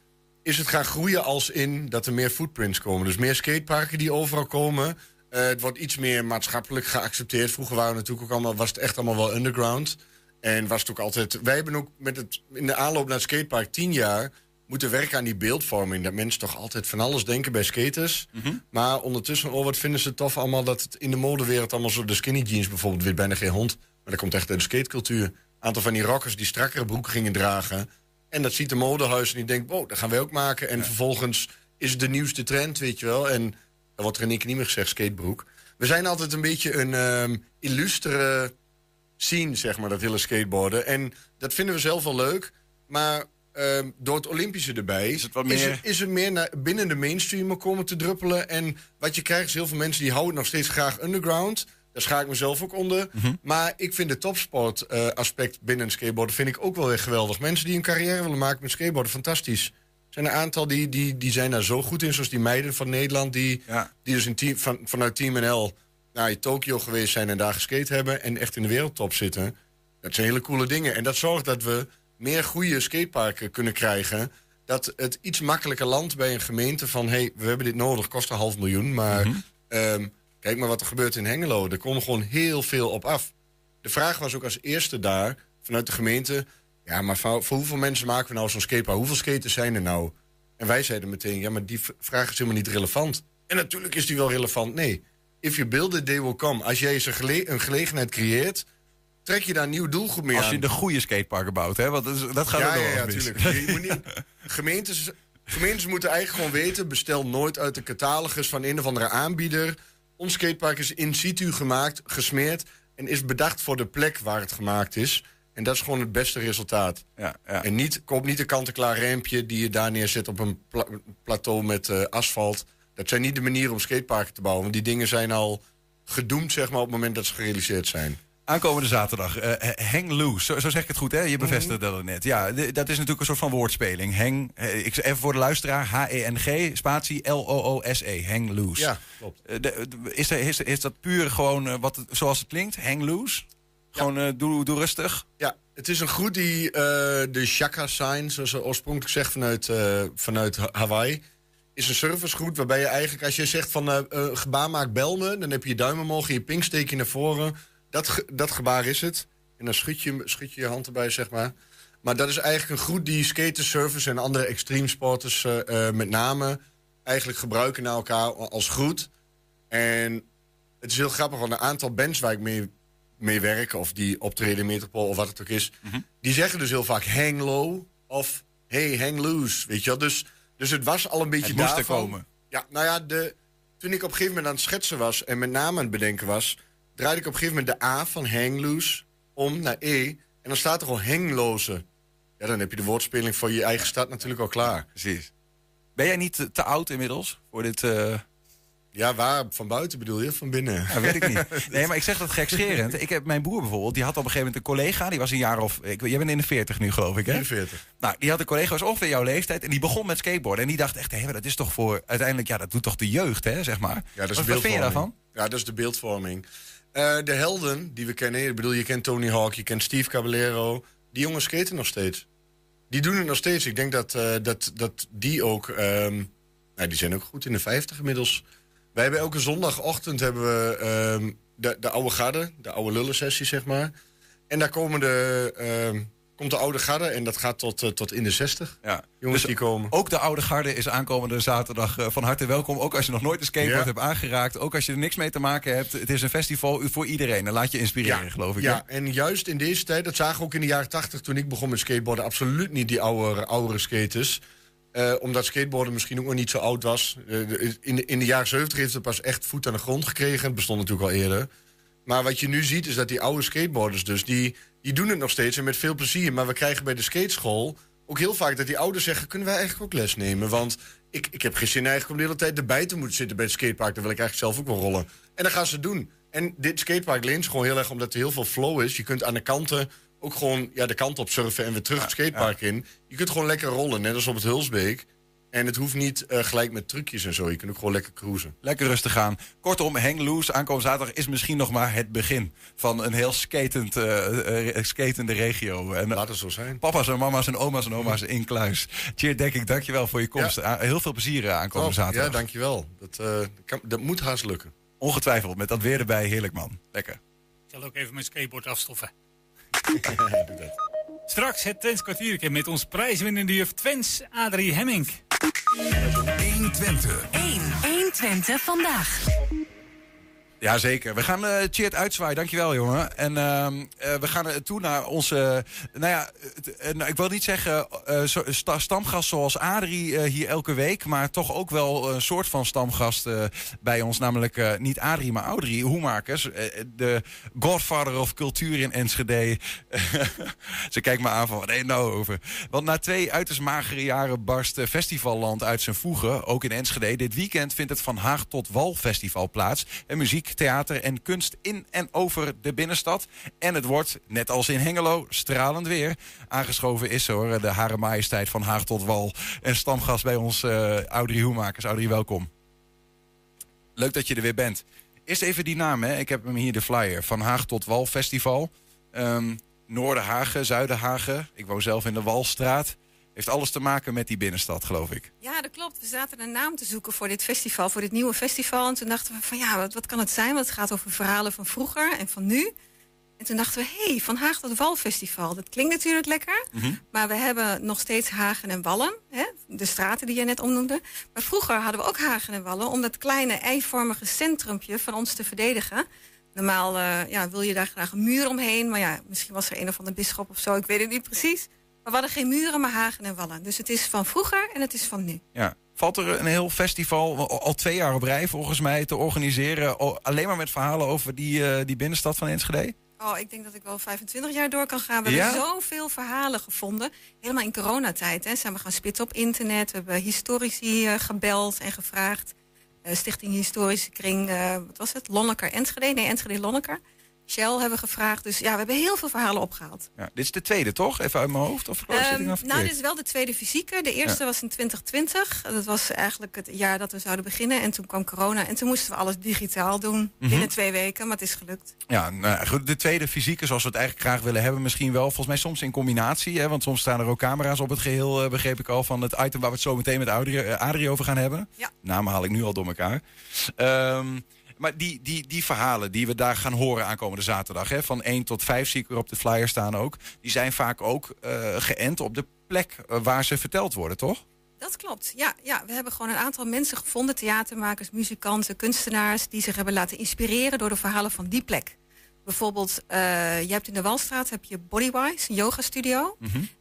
is het gaan groeien als in dat er meer footprints komen. Dus meer skateparken die overal komen. Uh, het wordt iets meer maatschappelijk geaccepteerd. Vroeger waren natuurlijk ook allemaal, was het echt allemaal wel underground. En was het ook altijd... Wij hebben ook met het, in de aanloop naar het skatepark tien jaar moeten werken aan die beeldvorming. Dat mensen toch altijd van alles denken bij skaters. Mm -hmm. Maar ondertussen, oh, wat vinden ze tof allemaal... dat het in de modewereld allemaal zo... de skinny jeans bijvoorbeeld, weet bijna geen hond. Maar dat komt echt uit de skatecultuur. Een aantal van die rockers die strakkere broeken gingen dragen. En dat ziet de modehuis en die denkt... wow, dat gaan wij ook maken. En ja. vervolgens is het de nieuwste trend, weet je wel. En dan wordt er in één niet meer gezegd skatebroek. We zijn altijd een beetje een um, illustere scene, zeg maar, dat hele skateboarden. En dat vinden we zelf wel leuk. Maar uh, door het Olympische erbij... Is het, wat meer... is het, is meer naar, binnen de mainstream komen te druppelen. En wat je krijgt is heel veel mensen die houden nog steeds graag underground. Daar schaak ik mezelf ook onder. Mm -hmm. Maar ik vind de topsport uh, aspect binnen een skateboarden... vind ik ook wel weer geweldig. Mensen die een carrière willen maken met skateboarden, fantastisch. Er zijn een aantal die, die, die zijn daar zo goed in. Zoals die meiden van Nederland... die, ja. die dus in team, van, vanuit Team NL naar Tokio geweest zijn... en daar geskate hebben en echt in de wereldtop zitten. Dat zijn hele coole dingen. En dat zorgt dat we meer goede skateparken kunnen krijgen... dat het iets makkelijker landt bij een gemeente van... hé, hey, we hebben dit nodig, kost een half miljoen, maar... Mm -hmm. um, Kijk maar wat er gebeurt in Hengelo. Er komt gewoon heel veel op af. De vraag was ook als eerste daar, vanuit de gemeente... ja, maar voor, voor hoeveel mensen maken we nou zo'n skatepark? Hoeveel skaters zijn er nou? En wij zeiden meteen, ja, maar die vraag is helemaal niet relevant. En natuurlijk is die wel relevant. Nee, if you build it, they will come. Als jij gele- een gelegenheid creëert... trek je daar een nieuw doelgroep mee Als aan. je de goede skateparken bouwt, hè? Want dat, is- dat gaat ja, er ja, natuurlijk. Je moet niet, gemeentes, gemeentes moeten eigenlijk gewoon weten... bestel nooit uit de catalogus van een of andere aanbieder. Ons skatepark is in situ gemaakt, gesmeerd... en is bedacht voor de plek waar het gemaakt is. En dat is gewoon het beste resultaat. Ja, ja. En niet, koop niet een kant-en-klaar rampje... die je daar neerzet op een pla- plateau met eh, asfalt. Dat zijn niet de manieren om skateparken te bouwen. Want die dingen zijn al gedoemd zeg maar, op het moment dat ze gerealiseerd zijn. Aankomende zaterdag, eh, hang loose. Zo, zo zeg ik het goed, hè? Je bevestigde Mhm. dat net. Ja, dat is natuurlijk een soort van woordspeling. Hang, eh, ik, even voor de luisteraar, H-E-N-G, spatie L-O-O-S-E, hang loose. Ja, klopt. Eh, de- de- is, er, is, is dat puur gewoon wat, het- zoals het klinkt, hang loose? Gewoon eh, doe, doe rustig? Ja, het is een groet die eh, de Shaka sign, zoals ze oorspronkelijk zegt vanuit, eh, vanuit Ha- Hawaii, is een servicegroet waarbij je eigenlijk, als je zegt van eh eh, gebaar maak bel me, dan heb je je duim omhoog en je pink steek je naar voren. Dat, dat gebaar is het. En dan schud je, schud je je hand erbij, zeg maar. Maar dat is eigenlijk een groet die skaters, surfers en andere extreme sporters eh, eh, met name eigenlijk gebruiken naar elkaar als groet. En het is heel grappig, want een aantal bands waar ik mee, mee werk... of die optreden in Metropool of wat het ook is... die zeggen dus heel vaak hang low of hey, hang loose, weet je wel. Dus, dus het was al een beetje Het moest er daarvan. komen. Ja, nou ja, de, toen ik op een gegeven moment aan het schetsen was... en met name aan het bedenken was... draaide ik op een gegeven moment de A van hang loose om naar E... en dan staat er gewoon hangloze. Ja, dan heb je de woordspeling voor je eigen stad natuurlijk al klaar. Precies. Ben jij niet te, te oud inmiddels voor dit... eh, Ja, waar? Van buiten bedoel je? Van binnen? Ja, weet ik niet. Nee, maar ik zeg dat gekscherend. Ik heb mijn broer bijvoorbeeld, die had op een gegeven moment een collega. Die was een jaar of... Ik, jij bent in de 40 nu, geloof ik, hè? 44. Nou, die had een collega, was ongeveer jouw leeftijd. En die begon met skateboarden. En die dacht echt, hé, maar dat is toch voor... Uiteindelijk, ja, dat doet toch de jeugd, hè, zeg maar. Ja, dat is wat, vind je daarvan? Ja, dat is de beeldvorming. Eh, de helden die we kennen, ik bedoel, je kent Tony Hawk, je kent Steve Caballero. Die jongens skaten nog steeds. Die doen het nog steeds. Ik denk dat, eh, dat, dat die ook, ehm, nou, die zijn ook goed in de 50 inmiddels. Wij hebben elke zondagochtend hebben we ehm, de, de oude garde, de oude lullensessie, zeg maar. En daar komen de, ehm, komt de oude garde en dat gaat tot, eh, tot in de 60. Ja. Jongens Dus die komen. Ook de oude garde is aankomende zaterdag eh, van harte welkom. Ook als je nog nooit een skateboard Ja. hebt aangeraakt. Ook als je er niks mee te maken hebt. Het is een festival voor iedereen. En laat je inspireren, geloof ik. Ja, en juist in deze tijd, dat zagen we ook in de jaren 80 toen ik begon met skateboarden, absoluut niet die oude, oudere skaters. Eh, omdat skateboarden misschien ook nog niet zo oud was. In, de, in de jaren 70 heeft het pas echt voet aan de grond gekregen. Het bestond natuurlijk al eerder. Maar wat je nu ziet is dat die oude skateboarders dus, die, die doen het nog steeds en met veel plezier. Maar we krijgen bij de skateschool ook heel vaak dat die ouders zeggen... kunnen wij eigenlijk ook les nemen? Want ik, ik heb geen zin eigenlijk om de hele tijd erbij te moeten zitten bij het skatepark. Dan wil ik eigenlijk zelf ook wel rollen. En dan gaan ze het doen. En dit skatepark leent gewoon heel erg omdat er heel veel flow is. Je kunt aan de kanten ook gewoon ja, de kant op surfen en weer terug het skatepark in. Je kunt gewoon lekker rollen, net als op het Hulsbeek. En het hoeft niet eh, gelijk met trucjes en zo. Je kunt ook gewoon lekker cruisen. Lekker rustig gaan. Kortom, Hang Loose aankomende zaterdag is misschien nog maar het begin van een heel skatend, eh, eh, skatende regio. En, Laat het zo zijn. Papa's en mama's en oma's en oma's in Kluis. Cheer, denk ik, dankjewel voor je komst. Ah, Heel veel plezier aankomende Top. zaterdag. Ja, dankjewel. Dat, eh, kan, dat moet haast lukken. Ongetwijfeld, met dat weer erbij. Heerlijk, man. Lekker. Ik zal ook even mijn skateboard afstoffen. Straks het Twents kwartiertje met ons prijswinnende juf Twens, Adrie Hemming. 120. 1. 120 vandaag. Jazeker. We gaan uh, Cheert uitzwaaien. Dankjewel, jongen. En ehm, eh, we gaan er toe naar onze... nou ja, eh, nou, ik wil niet zeggen eh, stamgast zoals Adrie eh, hier elke week... maar toch ook wel een soort van stamgast eh, bij ons. Namelijk eh, niet Adrie, maar Audrey Hoemakers. eh, de godfather of cultuur in Enschede. Ze kijkt me aan van, nee, nou over? Want na twee uiterst magere jaren barst eh, Festivalland uit zijn voegen. Ook in Enschede. Dit weekend vindt het Van Haag tot Wal Festival plaats. En muziek, theater en kunst in en over de binnenstad. En het wordt, net als in Hengelo, stralend weer. Aangeschoven is hoor, de Hare Majesteit van Haag tot Wal. En stamgast bij ons, eh Audrey Hoemakers. Audrey, welkom. Leuk dat je er weer bent. Eerst even die naam, hè. Ik heb hem hier, de flyer. Van Haag tot Wal Festival. Ehm Noorderhagen, Zuiderhagen. Ik woon zelf in de Walstraat. Heeft alles te maken met die binnenstad, geloof ik. Ja, dat klopt. We zaten een naam te zoeken voor dit festival, voor dit nieuwe festival. En toen dachten we van ja, wat, wat kan het zijn? Want het gaat over verhalen van vroeger en van nu. En toen dachten we, hé, hey, Van Haag tot Walfestival. Dat klinkt natuurlijk lekker. Mhm. Maar we hebben nog steeds Hagen en Wallen. Hè? De straten die je net omnoemde. Maar vroeger hadden we ook Hagen en Wallen... om dat kleine eivormige centrumpje van ons te verdedigen. Normaal eh, ja, wil je daar graag een muur omheen. Maar ja, misschien was er een of andere bisschop of zo. Ik weet het niet precies. Maar we hadden geen muren, maar Hagen en Wallen. Dus het is van vroeger en het is van nu. Ja. Valt er een heel festival, al- twee jaar op rij volgens mij, te organiseren... alleen maar met verhalen over die, eh, die binnenstad van Enschede? Oh, ik denk dat ik wel 25 jaar door kan gaan. We Ja? hebben zoveel verhalen gevonden. Helemaal in coronatijd hè, zijn we gaan spitten op internet. We hebben historici eh, gebeld en gevraagd. Eh, Stichting Historische Kring, wat was het? Lonneker Enschede? Nee, Enschede Lonneker. Shell hebben we gevraagd. Dus ja, we hebben heel veel verhalen opgehaald. Ja, dit is de tweede, toch? Even uit mijn hoofd? Of zit ik Ehm, nou nou, dit is wel de tweede fysieke. De eerste Ja. was in 2020. Dat was eigenlijk het jaar dat we zouden beginnen. En toen kwam corona. En toen moesten we alles digitaal doen. Mhm. Binnen twee weken, maar het is gelukt. Ja, nou, goed, de tweede fysieke, zoals we het eigenlijk graag willen hebben, misschien wel. Volgens mij soms in combinatie, hè, want soms staan er ook camera's op het geheel, eh, begreep ik al, van het item waar we het zo meteen met Adrie, eh, Adrie over gaan hebben. Ja. Namen haal ik nu al door elkaar. Ehm, maar die, die, die verhalen die we daar gaan horen aankomende zaterdag, hè, van 1 tot 5 zie ik er op de flyer staan ook, die zijn vaak ook eh, geënt op de plek eh, waar ze verteld worden, toch? Dat klopt. Ja, ja, we hebben gewoon een aantal mensen gevonden, theatermakers, muzikanten, kunstenaars, die zich hebben laten inspireren door de verhalen van die plek. Bijvoorbeeld, eh, je hebt in de Walstraat heb je Bodywise, een yogastudio.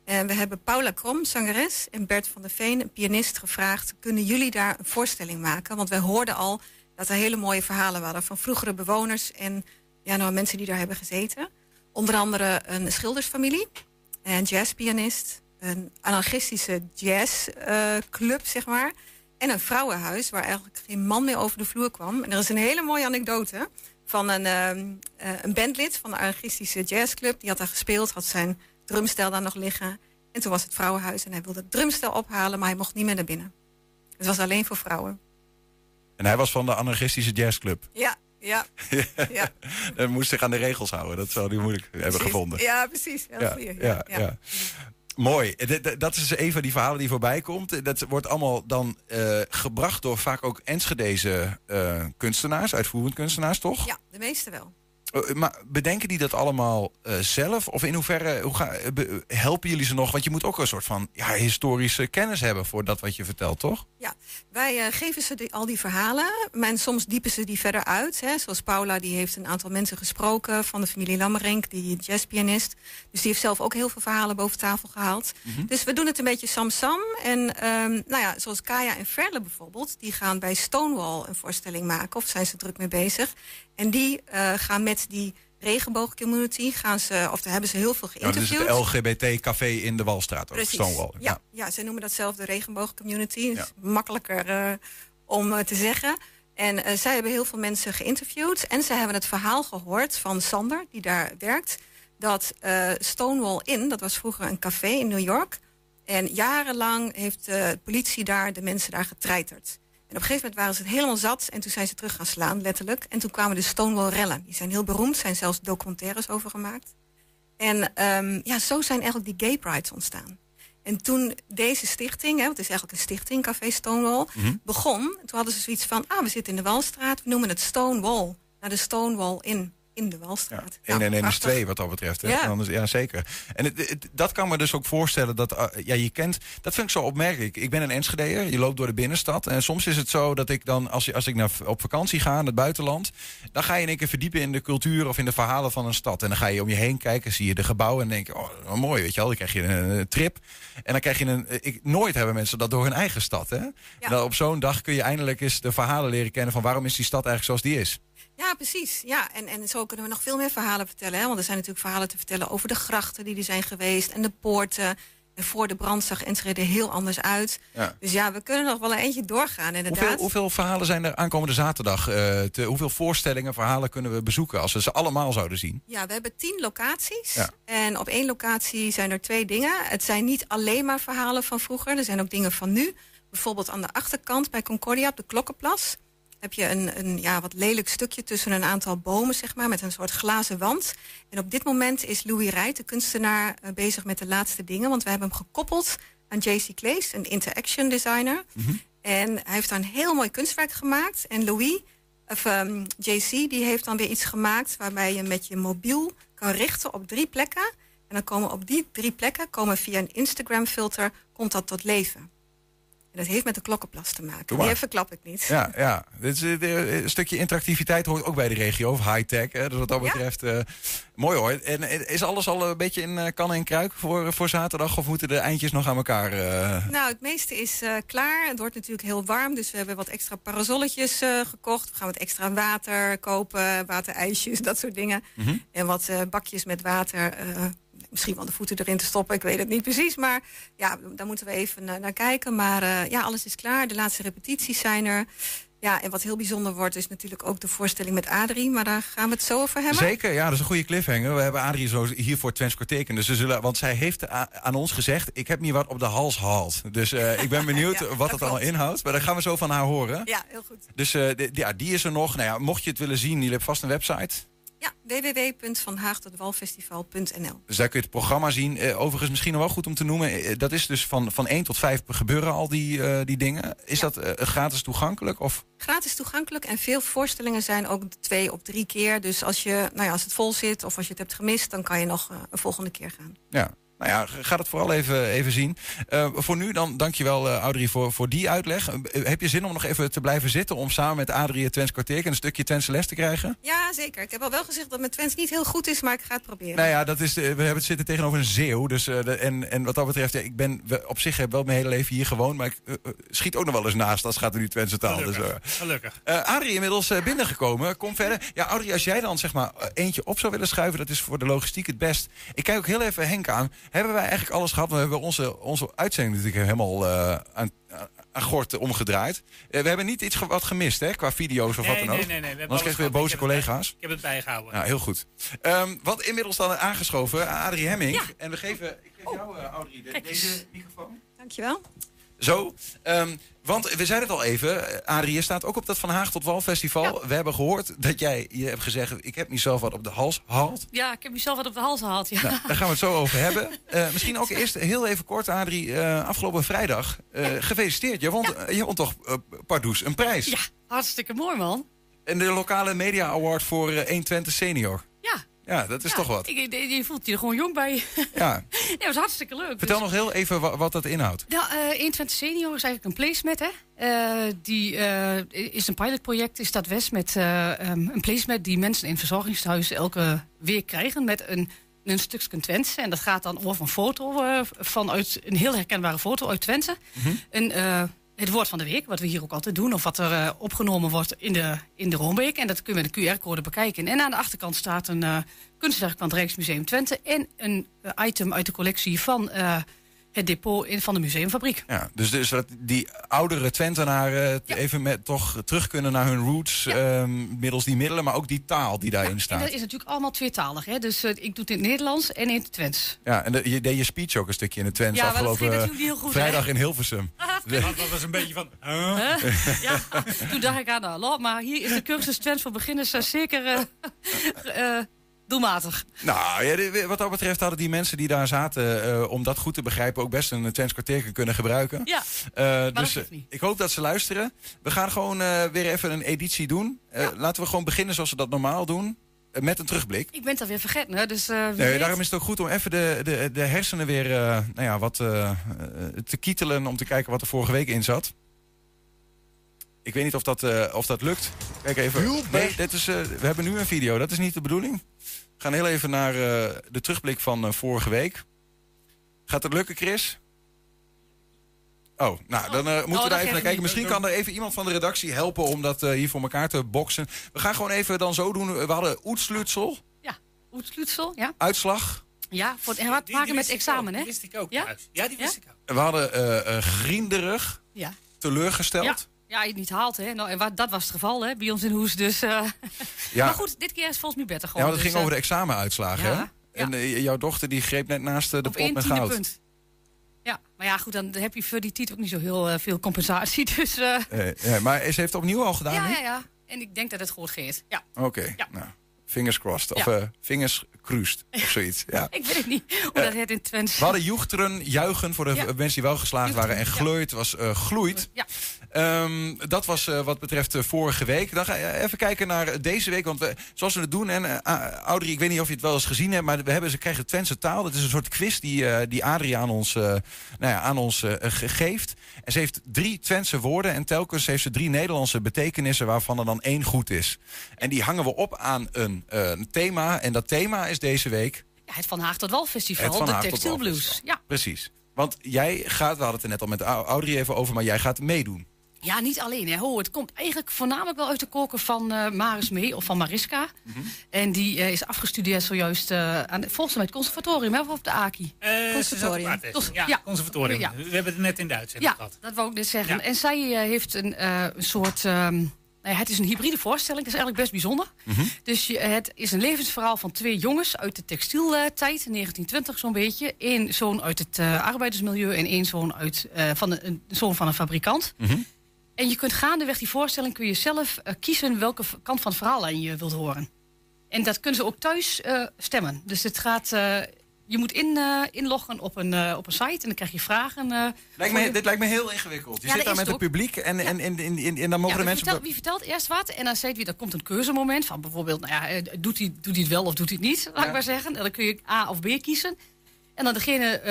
En we hebben Paula Krom, zangeres, en Bert van der Veen, een pianist, gevraagd: kunnen jullie daar een voorstelling maken? Want wij hoorden al dat er hele mooie verhalen waren van vroegere bewoners en ja, nou, mensen die daar hebben gezeten. Onder andere een schildersfamilie, een jazzpianist, een anarchistische jazzclub, zeg maar. En een vrouwenhuis waar eigenlijk geen man meer over de vloer kwam. En er is een hele mooie anekdote van een, ehm, eh, een bandlid van de anarchistische jazzclub. Die had daar gespeeld, had zijn drumstel daar nog liggen. En toen was het vrouwenhuis en hij wilde het drumstel ophalen, maar hij mocht niet meer naar binnen. Het was alleen voor vrouwen. En hij was van de anarchistische jazzclub. Ja, ja. ja. Hij moest zich aan de regels houden. Dat zou hij moeilijk hebben gevonden. Ja, precies. Heel ja, ja, ja. Mooi. Eh, d- Dat is een van die verhalen die voorbij komt. Dat wordt allemaal dan eh, gebracht door vaak ook Enschedeze eh, kunstenaars, uitvoerend kunstenaars, toch? Ja, de meeste wel. Eh, maar bedenken die dat allemaal eh, zelf? Of in hoeverre hoe ga, eh, be- helpen jullie ze nog? Want je moet ook een soort van ja, historische kennis hebben voor dat wat je vertelt, toch? Ja, wij eh, geven ze die- al die verhalen. Maar soms diepen ze die verder uit. Hè. Zoals Paula, die heeft een aantal mensen gesproken van de familie Lammerink, die jazzpianist. Dus die heeft zelf ook heel veel verhalen boven tafel gehaald. Dus we doen het een beetje sam-sam. En ehm, nou ja, zoals Kaya en Verle bijvoorbeeld, die gaan bij Stonewall een voorstelling maken. Of zijn ze druk mee bezig. En die eh, gaan met die regenboogcommunity, gaan ze, of daar hebben ze heel veel Ja, dat is geïnterviewd. het LGBT-café in de Walstraat, ook, Precies. Stonewall. Ja, ja, zij noemen dat zelf de regenboogcommunity. Dus makkelijker eh, om eh, te zeggen. En zij hebben heel veel mensen geïnterviewd. En zij hebben het verhaal gehoord van Sander, die daar werkt. Dat Stonewall Inn, dat was vroeger een café in New York. En jarenlang heeft de politie daar de mensen daar getreiterd. En op een gegeven moment waren ze het helemaal zat. En toen zijn ze terug gaan slaan, letterlijk. En toen kwamen de Stonewall-rellen. Die zijn heel beroemd, zijn zelfs documentaires over gemaakt. En ehm, ja, zo zijn eigenlijk die gay prides ontstaan. En toen deze stichting, hè, het is eigenlijk een stichting, Café Stonewall, Mhm. begon, toen hadden ze zoiets van, ah, we zitten in de Walstraat, we noemen het Stonewall. Naar de Stonewall in, in de Walstraat. 1 en 1 is prachtig. 2 wat dat betreft. Hè? Ja. En Anders, ja, zeker. En het, het- dat kan me dus ook voorstellen dat uh, ja, je kent. Dat vind ik zo opmerkelijk. Ik ben een Enschedeer. Je loopt door de binnenstad. En soms is het zo dat ik dan, als, als ik naar, op vakantie ga naar het buitenland. dan ga je in één keer verdiepen in de cultuur of in de verhalen van een stad. En dan ga je om je heen kijken, zie je de gebouwen. en denk je, oh, wat mooi, weet je wel. Dan krijg je een, een trip. En dan krijg je een. Ik, nooit hebben mensen dat door hun eigen stad. Hè? En dan op zo'n dag kun je eindelijk eens de verhalen leren kennen van waarom is die stad eigenlijk zoals die is. Ja, precies. Ja, en, en zo kunnen we nog veel meer verhalen vertellen. Hè? Want er zijn natuurlijk verhalen te vertellen over de grachten die er zijn geweest en de poorten. En voor de brand zag Enschede er heel anders uit. Ja. Dus ja, we kunnen nog wel een eentje doorgaan, inderdaad. Hoeveel, hoeveel verhalen zijn er aankomende zaterdag? eh, te, hoeveel voorstellingen, verhalen kunnen we bezoeken als we ze allemaal zouden zien? Ja, we hebben tien locaties. Ja. En op één locatie zijn er twee dingen. Het zijn niet alleen maar verhalen van vroeger. Er zijn ook dingen van nu. Bijvoorbeeld aan de achterkant bij Concordia op de Klokkenplas heb je een, een ja, wat lelijk stukje tussen een aantal bomen, zeg maar, met een soort glazen wand. En op dit moment is Louis Rijt, de kunstenaar, eh, bezig met de laatste dingen. Want we hebben hem gekoppeld aan JC Claes, een interaction designer. En hij heeft daar een heel mooi kunstwerk gemaakt. En Louis, of ehm, JC, die heeft dan weer iets gemaakt... waarbij je met je mobiel kan richten op drie plekken. En dan komen op die drie plekken, komen via een Instagram-filter... komt dat tot leven. En dat heeft met de klokkenplas te maken. Die verklap ik niet. Ja, ja. Dit is, eh, de- een stukje interactiviteit hoort ook bij de regio, of high-tech. Dus wat dat betreft, eh, mooi hoor. En eh, is alles al een beetje in eh, kan en kruik voor, voor zaterdag? Of moeten de eindjes nog aan elkaar? eh? Nou, het meeste is eh, klaar. Het wordt natuurlijk heel warm, dus we hebben wat extra parasolletjes eh, gekocht. We gaan wat extra water kopen, waterijsjes, dat soort dingen. Mhm. En wat eh, bakjes met water. Eh, misschien wel de voeten erin te stoppen, ik weet het niet precies. Maar ja, daar moeten we even naar, naar kijken. Maar eh, ja, alles is klaar. De laatste repetities zijn er. Ja, en wat heel bijzonder wordt, is natuurlijk ook de voorstelling met Adrie. Maar daar gaan we het zo over hebben. Zeker, ja, dat is een goede cliffhanger. We hebben Adrie zo hier voor Twents. Dus ze zullen, want zij heeft aan ons gezegd... ik heb niet wat op de hals gehaald. Dus eh, ik ben benieuwd Ja, wat dat allemaal inhoudt. Maar daar gaan we zo van haar horen. Ja, heel goed. Dus eh, de- ja, die is er nog. Nou ja, mocht je het willen zien, jullie hebben vast een website. Ja, www.vanhaagtotwalfestival.nl Dus daar kun je het programma zien. Eh, overigens misschien nog wel goed om te noemen. eh, dat is dus van, van 1 tot 5 gebeuren al die, eh, die dingen. Is dat gratis toegankelijk? Of? Gratis toegankelijk en veel voorstellingen zijn ook twee of drie keer. Dus als, je, nou ja, als het vol zit of als je het hebt gemist, dan kan je nog een volgende keer gaan. Ja. Nou ja, ga het vooral even, even zien. Eh, voor nu dan, dankjewel uh, Audrey voor, voor die uitleg. Eh, heb je zin om nog even te blijven zitten... om samen met Adrie het Twents kwartier een stukje Twentse les te krijgen? Ja, zeker. Ik heb al wel gezegd dat mijn Twents niet heel goed is, maar ik ga het proberen. Nou ja, dat is, we hebben het zitten tegenover een zeeuw. Dus, eh, de- en, en wat dat betreft, ja, ik ben we- op zich heb wel mijn hele leven hier gewoond... maar ik schiet ook nog wel eens naast als het gaat om die Twentse taal. Dus, Gelukkig. Gelukkig. Eh Adrie inmiddels binnengekomen. Kom verder. Ja, Adrie, als jij dan zeg maar eentje op zou willen schuiven, dat is voor de logistiek het best. Ik kijk ook heel even Henk aan. Hebben wij eigenlijk alles gehad? We hebben onze, onze uitzending natuurlijk helemaal eh, aan, aan gort omgedraaid. Eh, we hebben niet iets ge- wat gemist, hè, qua video's of wat Nee, dan ook. nee, nee, nee, we hebben Anders krijgen we weer boze. Ik collega's. Ik heb het bijgehouden. Ja, heel goed. Ehm, wat inmiddels dan aangeschoven, Adrie Hemming. En we geven, ik geef jou, eh, Audrey, de- deze microfoon. Dankjewel. Zo, ehm, want we zeiden het al even, eh, Adrie, je staat ook op dat Van Haag tot Wal festival. We hebben gehoord dat jij, je hebt gezegd, ik heb mezelf wat op de hals gehaald. Ja, ik heb mezelf wat op de hals gehaald. Ja. Nou, daar gaan we het zo over hebben. Eh, misschien ook eerst heel even kort, Adrie, eh, afgelopen vrijdag. eh, Gefeliciteerd, je won, je won toch, Pardoes, een prijs. ja, hartstikke mooi man. En de lokale media award voor eh 120 senior. Ja. Dat is Ja, toch wat. Ik, je, voelt je er gewoon jong bij. Ja. nee, dat was hartstikke leuk. Vertel Dus- nog heel even wa- wat dat inhoudt. Nou, eh 21 Senior is eigenlijk een placement, hè. Eh, die eh, is een pilotproject in Stad West met eh, ehm, een placement die mensen in verzorgingshuizen elke week krijgen met een, een stukje Twente. En dat gaat dan over een foto vanuit een heel herkenbare foto uit Twente. Een, eh, het woord van de week, wat we hier ook altijd doen, of wat er eh, opgenomen wordt in de, in de Roombeek. En dat kun je met een QR-code bekijken. En aan de achterkant staat een eh kunstwerk van het Rijksmuseum Twente en een eh, item uit de collectie van het depot in, van de museumfabriek. Ja, dus, dus dat die oudere Twentenaren even met, toch terug kunnen naar hun roots... ehm, middels die middelen, maar ook die taal die daarin En staat. dat is natuurlijk allemaal tweetalig. Hè? Dus eh, ik doe het in het Nederlands en in het Twents. Ja, en de- je deed je speech ook een stukje in het Twents Ja, dat afgelopen niet heel goed, vrijdag hè? in Hilversum. Dat was een beetje van... huh? Huh? ja, toen dacht ik aan, nou, maar hier is de cursus Twents voor beginners eh, zeker eh, doelmatig. Nou, ja, wat dat betreft hadden die mensen die daar zaten... eh, om dat goed te begrijpen ook best een Twents kwartier kunnen gebruiken. Ja, Eh, dat dus eh, niet. ik hoop dat ze luisteren. We gaan gewoon eh, weer even een editie doen. Eh, Laten we gewoon beginnen zoals we dat normaal doen. met een terugblik. Ik ben het alweer vergeten, hè? dus eh, Nee, daarom is het ook goed om even de, de, de hersenen weer eh, nou ja, wat te kietelen... om te kijken wat er vorige week in zat. Ik weet niet of dat, eh, of dat lukt. Kijk even. Nee, dit is, eh, we hebben nu een video. Dat is niet de bedoeling. We gaan heel even naar eh, de terugblik van eh, vorige week. Gaat het lukken, Chris? Oh, nou, dan eh, moeten we dat daar even naar kijken. Misschien kan er even iemand van de redactie helpen om dat eh, hier voor elkaar te boksen. We gaan gewoon even dan zo doen. We hadden Oetslutsel, Ja, Oetslutsel, ja. uitslag. Ja, voor, en wat maken met examen, hè? Die wist ik ook Ja? Ja, die wist ik ook. We hadden eh eh, grienderig, Ja. teleurgesteld. Ja. Ja, je het niet haalt, hè? Nou, en wat, dat was het geval, hè? Bij ons in Hoes, dus... eh, Ja. Maar goed, dit keer is volgens mij beter Ja, gewoon. want het ging dus, over de eh, examenuitslagen, ja, hè? En eh, jouw dochter die greep net naast de op pot met goud. punt. Ja, maar ja, goed, dan heb je voor die titel ook niet zo heel veel compensatie. Dus ja, maar ze heeft het opnieuw al gedaan ja, ja, ja. En ik denk dat het goed gaat. Ja. Oké, nou. Fingers crossed. Of Ja. fingers kruist. Of zoiets. Ja. Ik weet het niet hoe dat heet in Twents. We hadden joegteren, juichen voor de Ja. mensen die wel geslaagd waren. En glooit was eh, gloeit. Ehm, dat was eh, wat betreft eh, vorige week. Dan ga je even kijken naar deze week. Want we, zoals we het doen, en eh, Audrey, ik weet niet of je het wel eens gezien hebt, maar we hebben, ze krijgen Twentse taal. Dat is een soort quiz die, eh, die Adrie aan ons, eh, nou ja, aan ons eh, ge- geeft. En ze heeft drie Twentse woorden en telkens heeft ze drie Nederlandse betekenissen waarvan er dan één goed is. En die hangen we op aan een, eh, een thema. En dat thema is deze week Ja, het Van Haag tot Wal Festival, Het Van de Textiel Blues. Ja. Precies. Want jij gaat, we hadden het er net al met Au- Audrey even over, maar jij gaat meedoen. Ja, niet alleen. Hè. Ho, het komt eigenlijk voornamelijk wel uit de koker van eh Maris Mee of van Mariska. Mhm. En die eh, is afgestudeerd zojuist eh, aan, volgens mij het conservatorium hè, of op de AKI. Eh, ze zat op Artes. Cons- Ja, conservatorium. Ja. We hebben het net in Duits Ja, gehad. dat wou ik net zeggen. Ja. En zij heeft een, eh, een soort... ehm, nou ja, het is een hybride voorstelling, dat is eigenlijk best bijzonder. Mhm. Dus je, het is een levensverhaal van twee jongens uit de textieltijd, 1920 zo'n beetje. Eén zoon uit het eh, arbeidersmilieu en één zoon uit, eh, van de, een zoon van een fabrikant. Mhm. En je kunt gaandeweg die voorstelling kun je zelf eh, kiezen welke kant van het verhaallijn je wilt horen. En dat kunnen ze ook thuis eh, stemmen. Dus het gaat, eh, je moet in, inloggen op een, op een site en dan krijg je vragen. Lijkt voor me, je- dit lijkt me heel ingewikkeld. Je Ja, zit daar met het het publiek en, en, en, en, en, en dan mogen Ja, de wie, mensen... vertelt, wie vertelt eerst wat? En dan zegt wie, dan komt een keuzemoment van bijvoorbeeld, nou ja, doet hij, doet het wel of doet hij het niet, laat ik maar zeggen. En dan kun je A of B kiezen. En dan degene,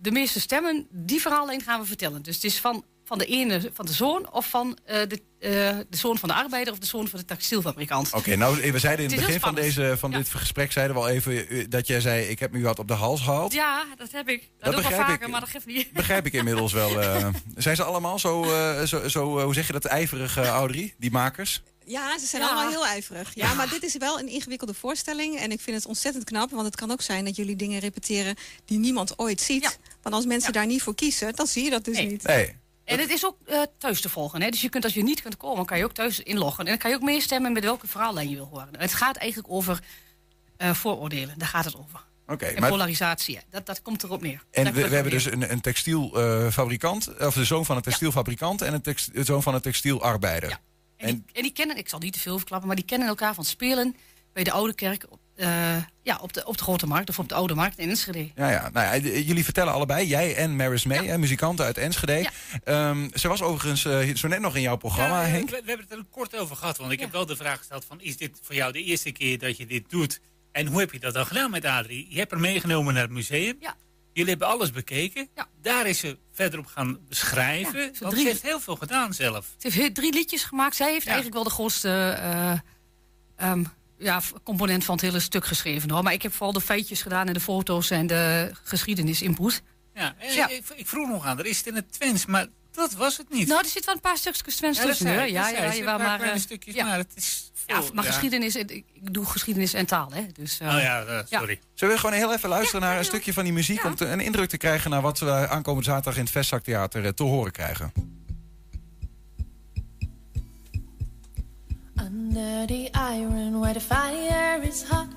de meeste stemmen, die verhaallijn gaan we vertellen. Dus het is van, van de ene, van de zoon of van eh, de, eh, de zoon van de arbeider of de zoon van de textielfabrikant. Oké, nou, we zeiden in Het begin van, deze, van dit gesprek zeiden we al even eh, dat jij zei: Ik heb me wat op de hals gehaald. Ja, dat heb ik. Dat, Dat doe ik wel begrijp vaker, ik. maar dat geeft niet. Begrijp ik inmiddels wel. eh. zijn ze allemaal zo, eh, zo, zo hoe zeg je dat, ijverig, Audrey, die makers? Ja, ze zijn Ja. allemaal heel ijverig. Ja, maar dit is wel een ingewikkelde voorstelling. En ik vind het ontzettend knap. Want het kan ook zijn dat jullie dingen repeteren die niemand ooit ziet. Want als mensen daar niet voor kiezen, dan zie je dat dus Nee. niet. Nee. En het is ook eh, thuis te volgen. Hè? Dus je kunt, als je niet kunt komen, kan je ook thuis inloggen. En dan kan je ook meestemmen met welke verhaallijn je wil horen. Het gaat eigenlijk over eh, vooroordelen. Daar gaat het over. Oké, en maar- polarisatie. ja. Dat, dat komt erop neer. En we, hebben dus een, een textielfabrikant, of de zoon van een textielfabrikant en een text- de zoon van een textielarbeider. neer. En, die, en die kennen, ik zal niet te veel verklappen, maar die kennen elkaar van spelen bij de Oude Kerk. Op, eh, ja, op de, op de Grote Markt of op de Oude Markt in Enschede. Ja, ja. Nou ja, jullie vertellen allebei, jij en Maris May, hè, muzikanten uit Enschede. Ehm, ze was overigens eh, zo net nog in jouw programma, Ja, Henk. We, we hebben het er kort over gehad, want ik heb wel de vraag gesteld van... is dit voor jou de eerste keer dat je dit doet? En hoe heb je dat dan gedaan met Adrie? Je hebt haar meegenomen naar het museum. Ja. Jullie hebben alles bekeken. Daar is ze verder op gaan beschrijven. Ja, ze want drie- ze heeft heel veel gedaan zelf. Ze heeft he- drie liedjes gemaakt. Zij heeft eigenlijk wel de grootste eh, ehm, ja, component van het hele stuk geschreven. Hoor. Maar ik heb vooral de feitjes gedaan en de foto's en de geschiedenis input. Ja. Ik, ik vroeg nog aan, er is het in het Twents, maar dat was het niet. Nou, er zit wel een paar stukjes Twents Ja, tussen. Ja, ja, ja, paar maar, kleine eh, stukjes, ja. maar het is Ja, maar geschiedenis, ik, doe geschiedenis en taal, hè. Dus, Oh ja, sorry. Zullen we gewoon heel even luisteren naar een stukje van die muziek... om te- een indruk te krijgen naar wat we aankomende zaterdag in het Vestzaktheater te horen krijgen? Under the iron where the fire is hot,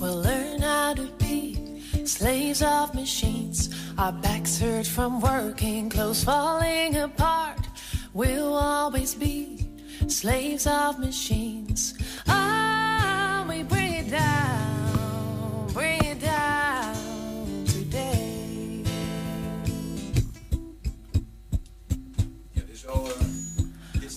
we'll learn how to be slaves of machines. Our backs hurt from working, clothes falling apart. We'll always be slaves of machines. Ah, we bring it down, bring it down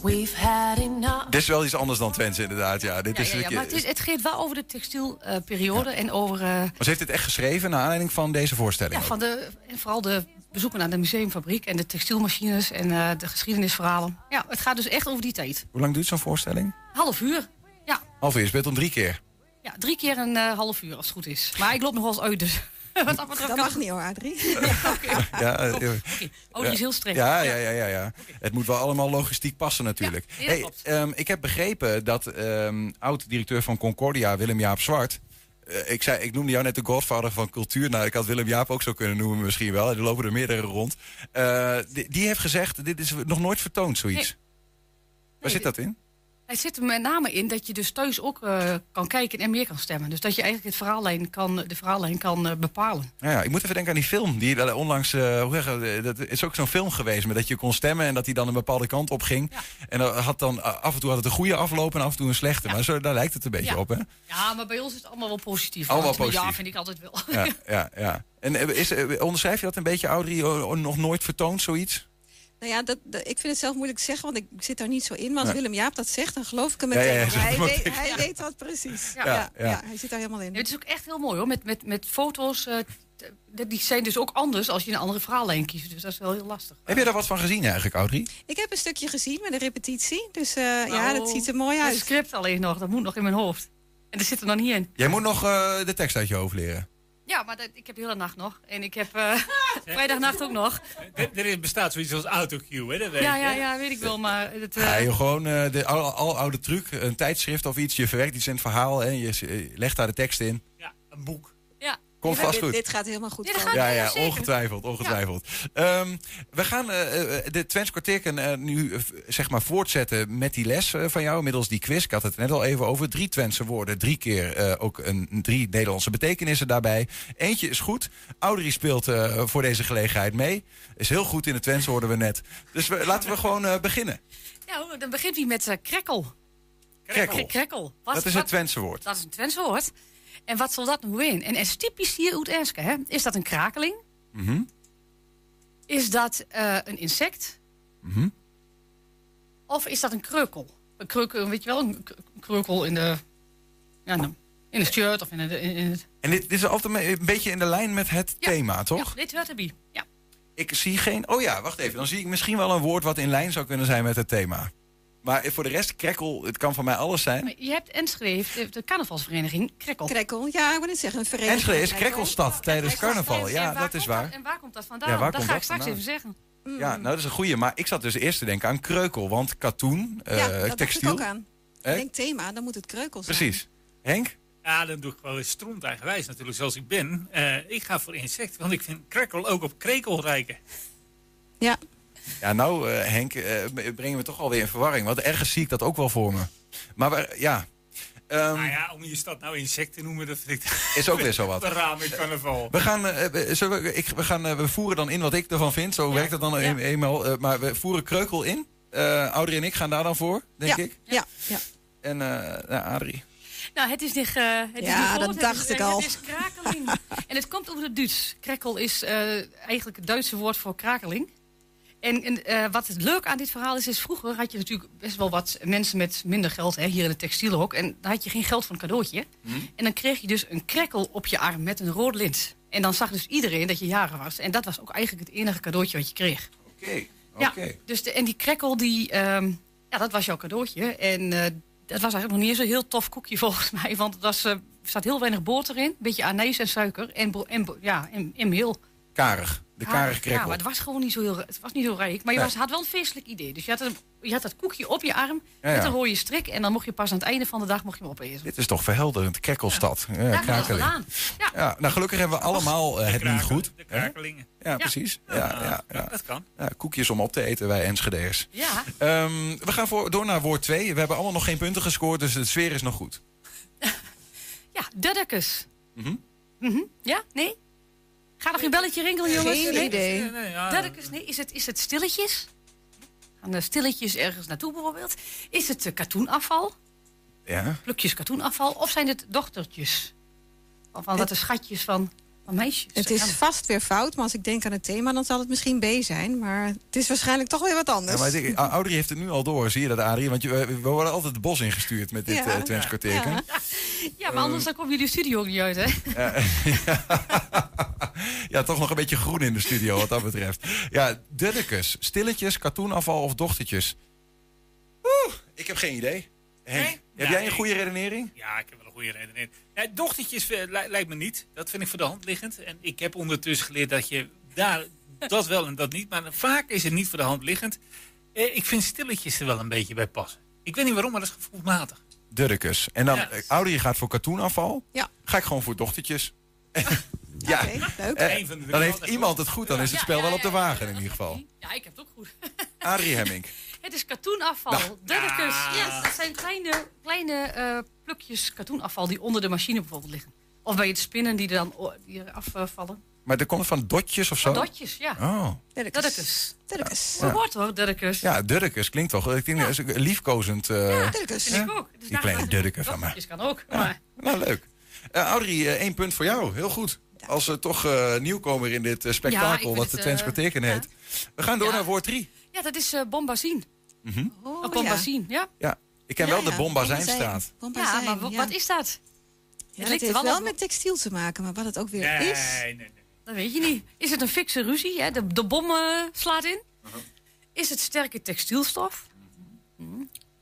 We've had enough. Dit is wel iets anders dan Twents inderdaad, ja. Dit ja, is ja, maar het, is, het gaat wel over de textielperiode en over... eh, Maar ze heeft dit echt geschreven naar aanleiding van deze voorstelling. Ja, ook. van de, en vooral de bezoeken naar de museumfabriek en de textielmachines en eh, de geschiedenisverhalen. Ja, het gaat dus echt over die tijd. Hoe lang duurt zo'n voorstelling? Half uur. Ja, Half uur, je speelt om drie keer. ja drie keer een eh, half uur als het goed is. Maar ik loop nog wel eens uit, dus... Wat dat betreft Dat kan mag niet hoor, Adrie. Ja, eh, Oh, die is heel streng. Ja, ja, ja, ja, ja. Het moet wel allemaal logistiek passen natuurlijk. Hey, ehm, ik heb begrepen dat ehm, oud-directeur van Concordia, Willem-Jaap Zwart... eh, ik, zei, ik noemde jou net de godvader van cultuur. Nou, ik had Willem-Jaap ook zo kunnen noemen misschien wel. Er lopen er meerdere rond. Eh, die, die heeft gezegd, dit is nog nooit vertoond, zoiets. Nee. Waar zit dat in? Het zit er met name in dat je dus thuis ook eh, kan kijken en meer kan stemmen. Dus dat je eigenlijk het verhaallijn kan, de verhaallijn kan eh, bepalen. Ja, ik moet even denken aan die film. Die onlangs, eh, hoe zeg je, dat is ook zo'n film geweest. Met dat je kon stemmen en dat hij dan een bepaalde kant op ging. En had dan, af en toe had het een goede afloop en af en toe een slechte. Maar zo, daar lijkt het een beetje Ja. op, hè? Ja, maar bij ons is het allemaal wel positief. Allemaal positief. Ja, vind ik altijd wel. Ja, ja, ja. En is, onderschrijf je dat een beetje, Audrey? Nog nooit vertoond, zoiets? Nou ja, dat, dat- ik vind het zelf moeilijk te zeggen, want ik zit daar niet zo in. Maar als Ja. Willem Jaap dat zegt, dan geloof ik hem Ja, ja, meteen. ja, hij, weet, hij weet dat precies. Ja, Ja, ja, ja. hij zit daar helemaal in. Het is ook echt heel mooi hoor. Met, met, met foto's, eh, t- die zijn dus ook anders als je een andere verhaallijn kiest. Dus dat is wel heel lastig. Heb je daar wat van gezien eigenlijk, Audrey? Ik heb een stukje gezien met een repetitie. Dus eh, ja, dat ziet er mooi Het uit. script alleen nog, dat moet nog in mijn hoofd. En dat zit er nog niet in. Jij moet nog eh, de tekst uit je hoofd leren. Ja, maar dat, ik heb de hele nacht nog. En ik heb eh vrijdagnacht ook nog. Er, er bestaat zoiets als autocue, hè? Dat weet Ja, ja, hè? ja, weet ik wel. Maar het, eh, Ja, gewoon eh, de al, al oude truc, een tijdschrift of iets. Je verwerkt iets in het verhaal en je legt daar de tekst in. Ja, een boek. Komt Ja, vast dit, goed. dit gaat helemaal goed Ja. Ja, ongetwijfeld, ongetwijfeld. Ehm, we gaan eh, eh, de Twents kwartierken eh, nu zeg maar voortzetten met die les van jou, middels die quiz. Ik had het net al even over. Drie Twentse woorden, drie keer eh, ook een, drie Nederlandse betekenissen daarbij. Eentje is goed. Audrey speelt eh, voor deze gelegenheid mee. Is heel goed in het Twents, hoorden we net. Dus we, laten we gewoon eh, beginnen. Ja, dan begint hij met krekkel. Krekkel. Krekkel. Wat- Dat is wat- het Twentse woord. Dat is een Twents woord. En wat zal dat nou in? En is typisch hier uit hè? Is dat een krakeling? Mhm, Is dat eh, een insect? mhm. Of is dat een kreukel? Een kreukel, weet je wel, een k- een kreukel in de, ja, nou, in een shirt of in, de, in, in het... En dit, dit is altijd een beetje in de lijn met het thema, toch? Ja, dit hoort erbij. Ja. Ik zie geen. Oh ja, wacht even. Dan zie ik misschien wel een woord wat in lijn zou kunnen zijn met het thema. Maar voor de rest, krekkel, het kan van mij alles zijn. Maar je hebt Enschede, heeft de carnavalsvereniging, Krekkel. Krekkel, ja, ik wil net zeggen, een vereniging. Enschede is krekkelstad tijdens carnaval. En Ja, waar dat is komt waar. en waar komt dat vandaan? Ja, waar dat komt ga dat ik straks vandaan? even zeggen. Ja, nou dat is een goeie. Maar ik zat dus eerst te denken aan kreukel. Want katoen, eh, ja, dat textiel. ook aan. Hè? Ik denk thema, dan moet het kreukel zijn. Precies. Henk? Ja, dan doe ik gewoon stront eigenwijs natuurlijk, zoals ik ben. Eh, ik ga voor insect, want ik vind krekkel ook op krekel rijken. Ja. Ja, nou eh, Henk, eh, brengen we toch alweer in verwarring. Want ergens zie ik dat ook wel voor me. Maar ja, Ehm, nou ja, om je stad nou insect te noemen, dat vind ik... Is ook weer zo wat. Een raam in carnaval. We gaan, eh, zullen we, ik, we, gaan we voeren dan in wat ik ervan vind. Zo werkt het dan een- eenmaal. maar we voeren kreukel in. Eh Audrey en ik gaan daar dan voor, denk ja. ik. Ja, ja. En eh nou, Adrie. Nou, het is niet, eh, het is Ja, niet groot, dat het dacht is, ik al. Het is krakeling. en het komt over het Duits. Krekkel is eh, eigenlijk het Duitse woord voor krakeling. En, en eh, wat het leuk aan dit verhaal is, is vroeger had je natuurlijk best wel wat mensen met minder geld, hè, hier in de textielhok. En dan had je geen geld voor een cadeautje. En dan kreeg je dus een krekkel op je arm met een rood lint. En dan zag dus iedereen dat je jarig was. En dat was ook eigenlijk het enige cadeautje wat je kreeg. Oké, Ja, dus de, en die krekkel, die, ehm, ja, dat was jouw cadeautje. En eh, dat was eigenlijk nog niet eens een heel tof koekje volgens mij. Want het was, eh, er heel weinig boter in. Een beetje anijs en suiker. En, ja, en, en meel. Karig. De karig Ja, krekkel. maar het was gewoon niet zo heel, het was niet heel rijk. Maar je Nee. was, had wel een feestelijk idee. Dus je had, een, je had dat koekje op je arm Ja, met ja. een rode strik. En dan mocht je pas aan het einde van de dag mocht je hem opeten. Dit is toch verhelderend. Krekkelstad. Ja, krakeling. Ja. Ja, nou gelukkig hebben we allemaal eh, het niet goed. De krakelingen. Ja, precies. Ja, ja, ja. Dat kan. Ja, koekjes om op te eten, wij Enschedeers. Ja. Ehm, we gaan voor, door naar woord 2. We hebben allemaal nog geen punten gescoord, dus de sfeer is nog goed. Ja, duddekes. Mhm. Mhm. Ja? Nee? Ga nog je belletje rinkelen, jongens? Geen nee? idee. Nee, nee, ja, Duddekes, nee. Is het, is het stilletjes? Gaan er stilletjes ergens naartoe bijvoorbeeld? Is het eh, katoenafval? Ja. Plukjes katoenafval? Of zijn het dochtertjes? Of van wat de schatjes van, meisjes? Het is vast weer fout, maar als ik denk aan het thema, dan zal het misschien B zijn. Maar het is waarschijnlijk toch weer wat Ja, anders. maar ik- A- Audrey heeft het nu al door, zie je dat, Adrie? Want je, we worden altijd het bos ingestuurd met dit Ja. eh. Ja. Ja, maar anders dan kom je de studio ook niet uit, hè? Ja. ja, toch nog een beetje groen in de studio wat dat betreft. Ja, duddekes, stilletjes, katoenafval of dochtertjes? Oeh, ik heb geen idee. Henk, Nee? heb jij een goede redenering? Ja, ik heb wel een goede reden in. Ja, dochtertjes eh, li- lijkt me niet. Dat vind ik voor de hand liggend. En ik heb ondertussen geleerd dat je daar dat wel en dat niet. Maar vaak is het niet voor de hand liggend. Eh, ik vind stilletjes er wel een beetje bij passen. Ik weet niet waarom, maar dat is gevoelsmatig. Duddekes. En dan, Ja. eh, Audrey gaat voor katoenafval. Ja. Ga ik gewoon voor dochtertjes. ja. Oké, leuk. Eh, dan heeft iemand het goed, dan is het Ja, spel ja, wel op de wagen in ieder geval. Ja, ik heb het ook goed. Adrie Hemming. Het is katoenafval. Nou. Durkers. Ja, dat zijn kleine, kleine eh, plukjes katoenafval die onder de machine bijvoorbeeld liggen. Of bij het spinnen die er dan afvallen. Maar er komt van dotjes of zo? Van dotjes, ja. Oh. Durkers. Durkers. Goed woord hoor, Durkers. Ja, Durkes klinkt toch. Ik denk dat is liefkozend. eh, Ja, vind ik ook. Dus Die kleine Durken van mij. Dotjes kan ook. Maar Nou, leuk. Eh Audrey, één punt voor jou. Heel goed. Als eh, toch eh, nieuwkomer in dit eh, Ja, spektakel, wat het, de eh, Twents Kwarteken heet. We gaan door Ja. naar woord drie. ja, dat is eh bombazine. Mhm. Oh, bombazine, ja. Ja, ik ken Ja, wel de Bombazijnstraat. Bombazijn, Ja, maar wat is dat? Ja, Het dat lijkt er heeft wel met textiel te maken, maar wat het ook weer Nee, is. nee, nee. Dat weet je niet. Is het een fikse ruzie? Hè? De, de bom eh, slaat in? Is het sterke textielstof? Hm.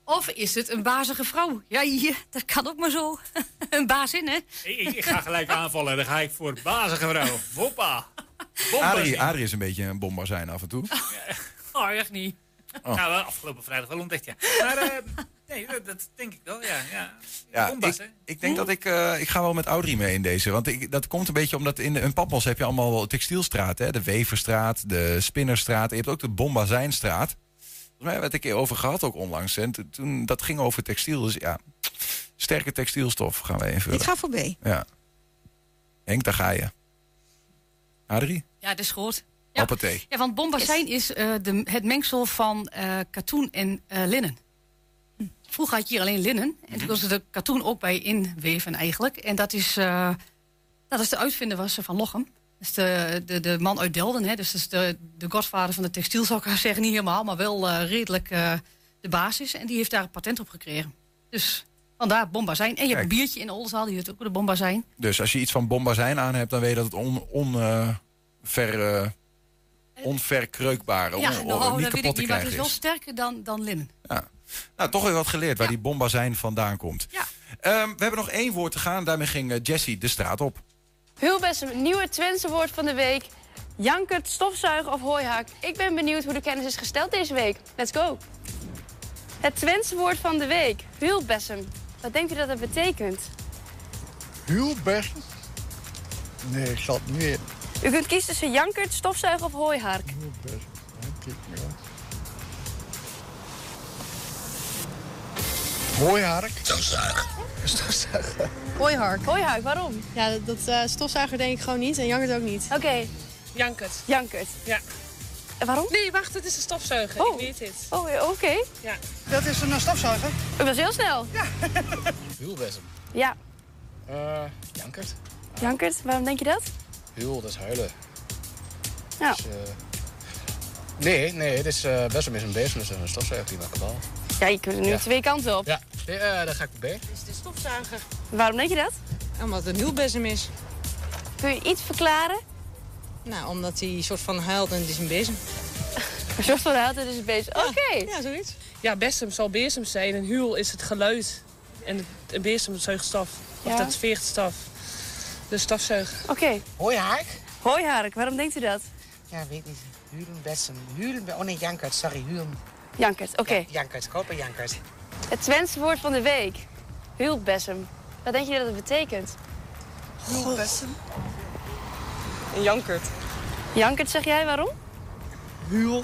Of is het een bazige vrouw? Ja, ja, dat kan ook maar zo. een baas in, hè? Ik, ga gelijk aanvallen. Dan ga ik voor bazige vrouw. Hoppa. Adrie, Bombazine. Adrie is een beetje een bombazijn af en toe. Oh, echt niet. Oh. Nou, wel afgelopen vrijdag wel ontdekt, ja. Maar eh, nee, dat, dat denk ik wel, ja. ja. Ja, Bombas, ik, denk dat ik... eh, ik ga wel met Audrey mee in deze. Want ik, dat komt een beetje omdat in een Papmos heb je allemaal wel textielstraten. Hè? De Weverstraat, de Spinnerstraat. En je hebt ook de Bombazijnstraat. Volgens mij hebben we het een keer over gehad ook onlangs. En to- toen, dat ging over textiel. Dus ja, sterke textielstof gaan we invullen. Ik ga voor B. Ja. Henk, daar ga je. Adrie? Ja, dat is goed. Ja. Hoppatee. Ja, want bombazijn is eh, de, het mengsel van eh, katoen en eh, linnen. Vroeger had je hier alleen linnen. En toen was de katoen ook bij inweven eigenlijk. En dat is, dat is de uitvinder was van Lochem. Dus de, de, de man uit Delden. Hè. Dus is de, de godvader van de textiel, zou ik haar zeggen. Niet helemaal, maar wel eh, redelijk eh, de basis. En die heeft daar een patent op gekregen. Dus vandaar bombazijn. En je hebt een biertje in de Oldenzaal, die heeft ook de bombazijn. Dus als je iets van bombazijn aan hebt, dan weet je dat het on, on, eh, ver, onverkreukbaar, on, Ja, on- nou, niet dat weet kapot te niet, maar het krijgen is wel sterker dan, dan linnen. Nou, toch weer wat geleerd waar Ja. die bombazijn vandaan komt. Ja. Ehm, we hebben nog één woord te gaan. Daarmee ging Jessie de straat op. Hulbessem, nieuwe Twentse woord van de week. Jankert, stofzuigen of hooihaak. Ik ben benieuwd hoe de kennis is gesteld deze week. Let's go. Het Twentse woord van de week. Hulbessem. Wat denkt u dat het betekent? Huwbest? Nee, ik zal het niet weten. U kunt kiezen tussen jankert, stofzuigen of hooihark. Maar. Hooihark? Stofzuigen. Stofzuigen. Hooihark. Hooihark, waarom? Ja, dat, dat eh, stofzuiger denk ik gewoon niet en jankert ook niet. Oké, Jankert. jankert. Ja. En waarom? Nee, wacht, het is een stofzuiger. Oh. Ik weet het. Oh, oké. Ja. Dat is een stofzuiger? U was heel snel. Ja. Huwbessem. Ja. Eh, jankert. Jankert, waarom denk je dat? Huwel, dat is huilen. Dus, eh, nee, nee, het is eh best wel mis een bezem, dus een stofzuiger die maakt bal. Ja, je kunt er nu Ja. twee kanten op. Ja, nee, eh, daar ga ik bij. Het is de stofzuiger. Waarom denk je dat? Omdat het een hielbezem is. Kun je iets verklaren? Nou, omdat hij een soort van huilt en het is een bezem. Een soort van huilt, het is een bezem. Oké. Ja, zoiets. Ja, besem zal bezem zijn en huil is het geluid. En het- een bezem zuigt stof. Of Ja. dat veegt stof. Dus stofzuiger. Oké. Hooihark? Hooihark, waarom denkt u dat? Ja, weet niet. Hulen, bessen. Hulen, oh nee, jankert, sorry, hulen. Jankert, oké. Ja, jankert, kopen jankert. Het Twentse woord van de week. Hulpbessem. Wat denk je dat het betekent? Hulpbessem. En jankert. Jankert, zeg jij waarom? Huil.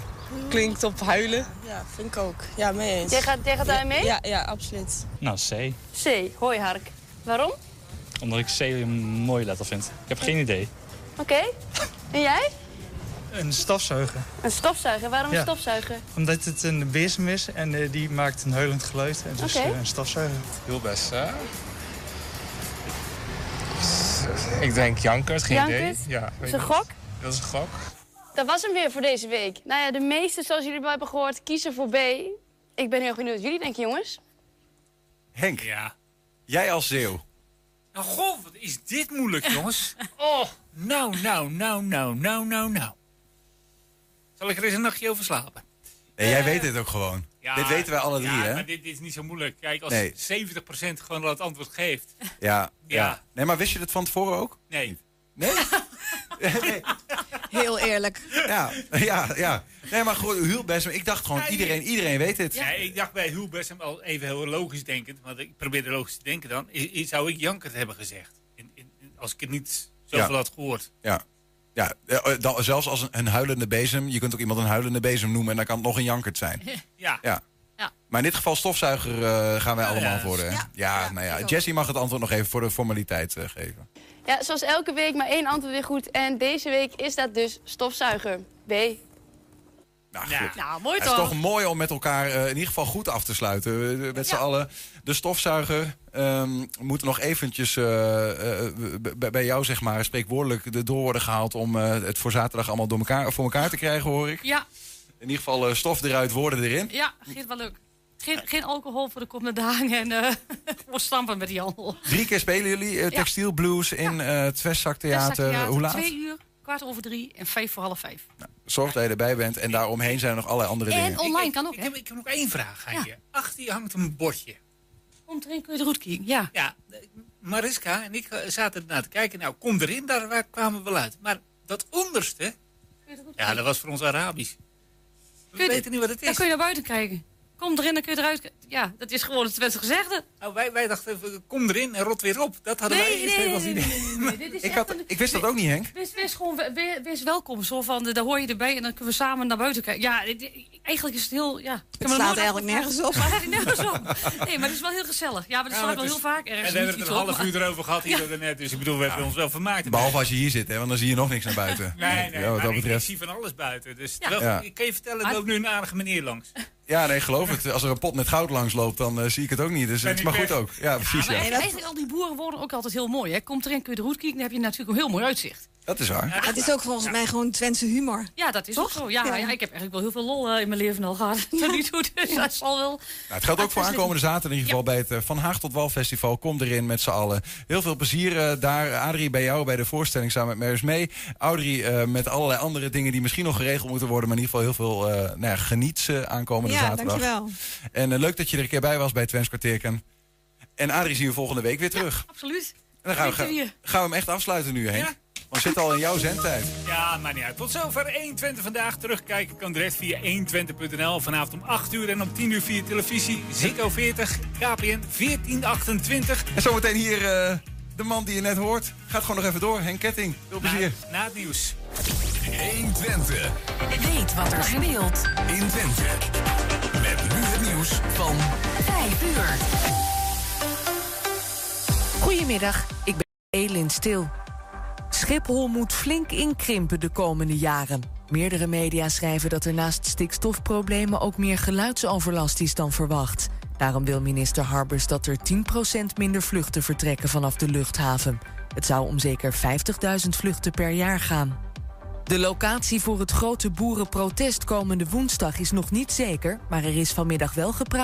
Klinkt op huilen. Ja, vind ik ook. Ja, mee eens. Jij gaat, jij gaat daarmee mee? Ja, ja, absoluut. Nou, C. C, hooihark. Waarom? Omdat ik C een mooie letter vind. Ik heb geen idee. Oké. En jij? Een stofzuiger. Een stofzuiger. Waarom een Ja. stofzuiger? Omdat het een bezem is en eh, die maakt een huilend geluid. En dus een stofzuiger. Heel best, hè? Ik denk Jankert, geen Jankert? idee. Ja, Dat is een niet. gok? Dat is een gok. Dat was hem weer voor deze week. Nou ja, de meesten, zoals jullie wel hebben gehoord, kiezen voor B. Ik ben heel benieuwd. Jullie denken, jongens? Henk, Ja. jij als zeeuw. Nou, goh, wat is dit moeilijk, jongens. Oh, nou, nou, nou, nou, nou, nou, nou. Zal ik er eens een nachtje over slapen? Nee, jij weet dit ook gewoon. Ja, dit weten wij alle drie, ja, hè? maar dit, dit is niet zo moeilijk. Kijk, als Nee. 70% gewoon al het antwoord geeft. Ja, ja. Ja. Nee, maar wist je dat van tevoren ook? Nee. Nee? Heel eerlijk. Ja, ja, ja. Nee, maar goed, Huelbessem, ik dacht gewoon, iedereen, iedereen weet dit. Ja, ik dacht bij Hulbessem al even heel logisch denkend. Want ik probeerde logisch te denken dan. i- i- Zou ik Jankert hebben gezegd? In, in, in- als ik het niet zoveel Ja. had gehoord. Ja. Ja, eh, eh, dan- zelfs als een, een huilende bezem. Je kunt ook iemand een huilende bezem noemen en dan kan het nog een jankert zijn. Ja. Ja. Ja. Maar in dit geval stofzuiger eh, gaan wij allemaal ja. voor. Ja, Ja. nou ja. Jessie mag het antwoord nog even voor de formaliteit eh, geven. Ja, zoals elke week maar één antwoord weer goed. En deze week is dat dus stofzuiger. B. Nou, Ja. Nou, mooi Het is toch? toch mooi om met elkaar eh, in ieder geval goed af te sluiten. Met z'n allen. De stofzuiger ehm moet nog eventjes eh, eh, bij jou, zeg maar, spreekwoordelijk de door worden gehaald... om eh, het voor zaterdag allemaal door elkaar, voor elkaar te krijgen, hoor ik. Ja, In ieder geval stof eruit, woorden erin. ja, geeft wel leuk. Geen, geen alcohol voor de komende dagen en eh gewoon stampen met die handel. Drie keer spelen jullie eh, textiel blues in eh het Westzak Theater. Hoe laat? Twee uur, kwart over drie en vijf voor half vijf. Zorg dat je erbij bent. En daaromheen zijn er nog allerlei andere dingen. En online kan ook, Ik hè? heb, ik heb nog één vraag aan je. Achter je hangt een bordje. Om erin kun je de route kijken, ja. Ja, Mariska en ik eh, zaten ernaar te kijken. Nou, kom erin, daar waar kwamen we wel uit. Maar dat onderste, ja, dat was voor ons Arabisch. We Kun je- weten niet wat het Dan is. kun je naar buiten kijken. Kom erin, dan kun je eruit kijken. Ja, dat is gewoon het Twentse gezegde. Nou, wij, wij dachten, even, kom erin en rot weer op. Dat hadden wij eerst nee, even nee, idee. nee, nee, dit is Ik, had, een- ik wist dat ook niet, Henk. Wees, wees gewoon we- we- wees welkom. Zo van, de- daar hoor je erbij en dan kunnen we samen naar buiten kijken. Ja, dit- eigenlijk is het heel... Ja, Het slaat eigenlijk nergens op. Het nergens op. Nee, maar het is wel heel gezellig. Ja, maar dat Ja, wel het heel vaak ergens. En we hebben het een half maar- uur erover gehad hier daarnet. Dus ik bedoel, we hebben ons wel vermaakt. Behalve als je hier zit, hè, want dan zie je nog niks naar buiten. Nee, nee, Ja, wat maar dat ik, ik betreft. zie van alles buiten. Dus Ja. wel, Ja. ik kan je vertellen, er Maar- loopt nu een aardige meneer langs. Ja, nee, geloof het. Als er een pot met goud langs loopt, dan eh, zie ik het ook niet. Dus Ben het is maar goed ook. Ja, precies. Maar Ja. eigenlijk, eigenlijk al die boeren worden ook altijd heel mooi. Hè. Komt erin, kun je de route kijken, dan heb je natuurlijk een heel mooi uitzicht. Dat is waar. Het is ook volgens mij gewoon Twentse humor. Ja, dat is ook zo. Ja, Ja. ja. ik heb eigenlijk wel heel veel lol eh, in mijn leven al gehad. Tot nu toe, dus dat zal wel... Nou, het geldt ook voor aankomende zaterdag in ieder geval bij het eh, Van Haag tot Wal Festival. Kom erin met z'n allen. Heel veel plezier eh, daar. Adrie bij jou bij de voorstelling samen met Meris mee. Audrey eh, met allerlei andere dingen die misschien nog geregeld moeten worden. Maar in ieder geval heel veel eh nou ja, aankomende Ja, zaterdag. dankjewel. En leuk dat je er een keer bij was bij Twents Kwartierken. En Adrie zien we volgende week weer terug. Absoluut. en dan gaan we, gaan, we hem echt afsluiten nu, Henk. We zitten al in jouw zendtijd. Ja, maar niet uit. Tot zover 120 vandaag. Terugkijken kan direct via 120.nl. Vanavond om 8 uur en om 10 uur via televisie. Ziggo 40, KPN 1428. En zometeen hier eh, de man die je net hoort. Gaat gewoon nog even door. Henk Ketting. Veel plezier. Na, na het nieuws. 120 Weet wat er speelt. in Twente. Met nu het nieuws van 5 uur. Goedemiddag, ik ben Elin Stil. Schiphol moet flink inkrimpen de komende jaren. Meerdere media schrijven dat er naast stikstofproblemen ook meer geluidsoverlast is dan verwacht. Daarom wil minister Harbers dat er 10% minder vluchten vertrekken vanaf de luchthaven. Het zou om zeker 50.000 vluchten per jaar gaan. De locatie voor het grote boerenprotest komende woensdag is nog niet zeker, maar er is vanmiddag wel gepraat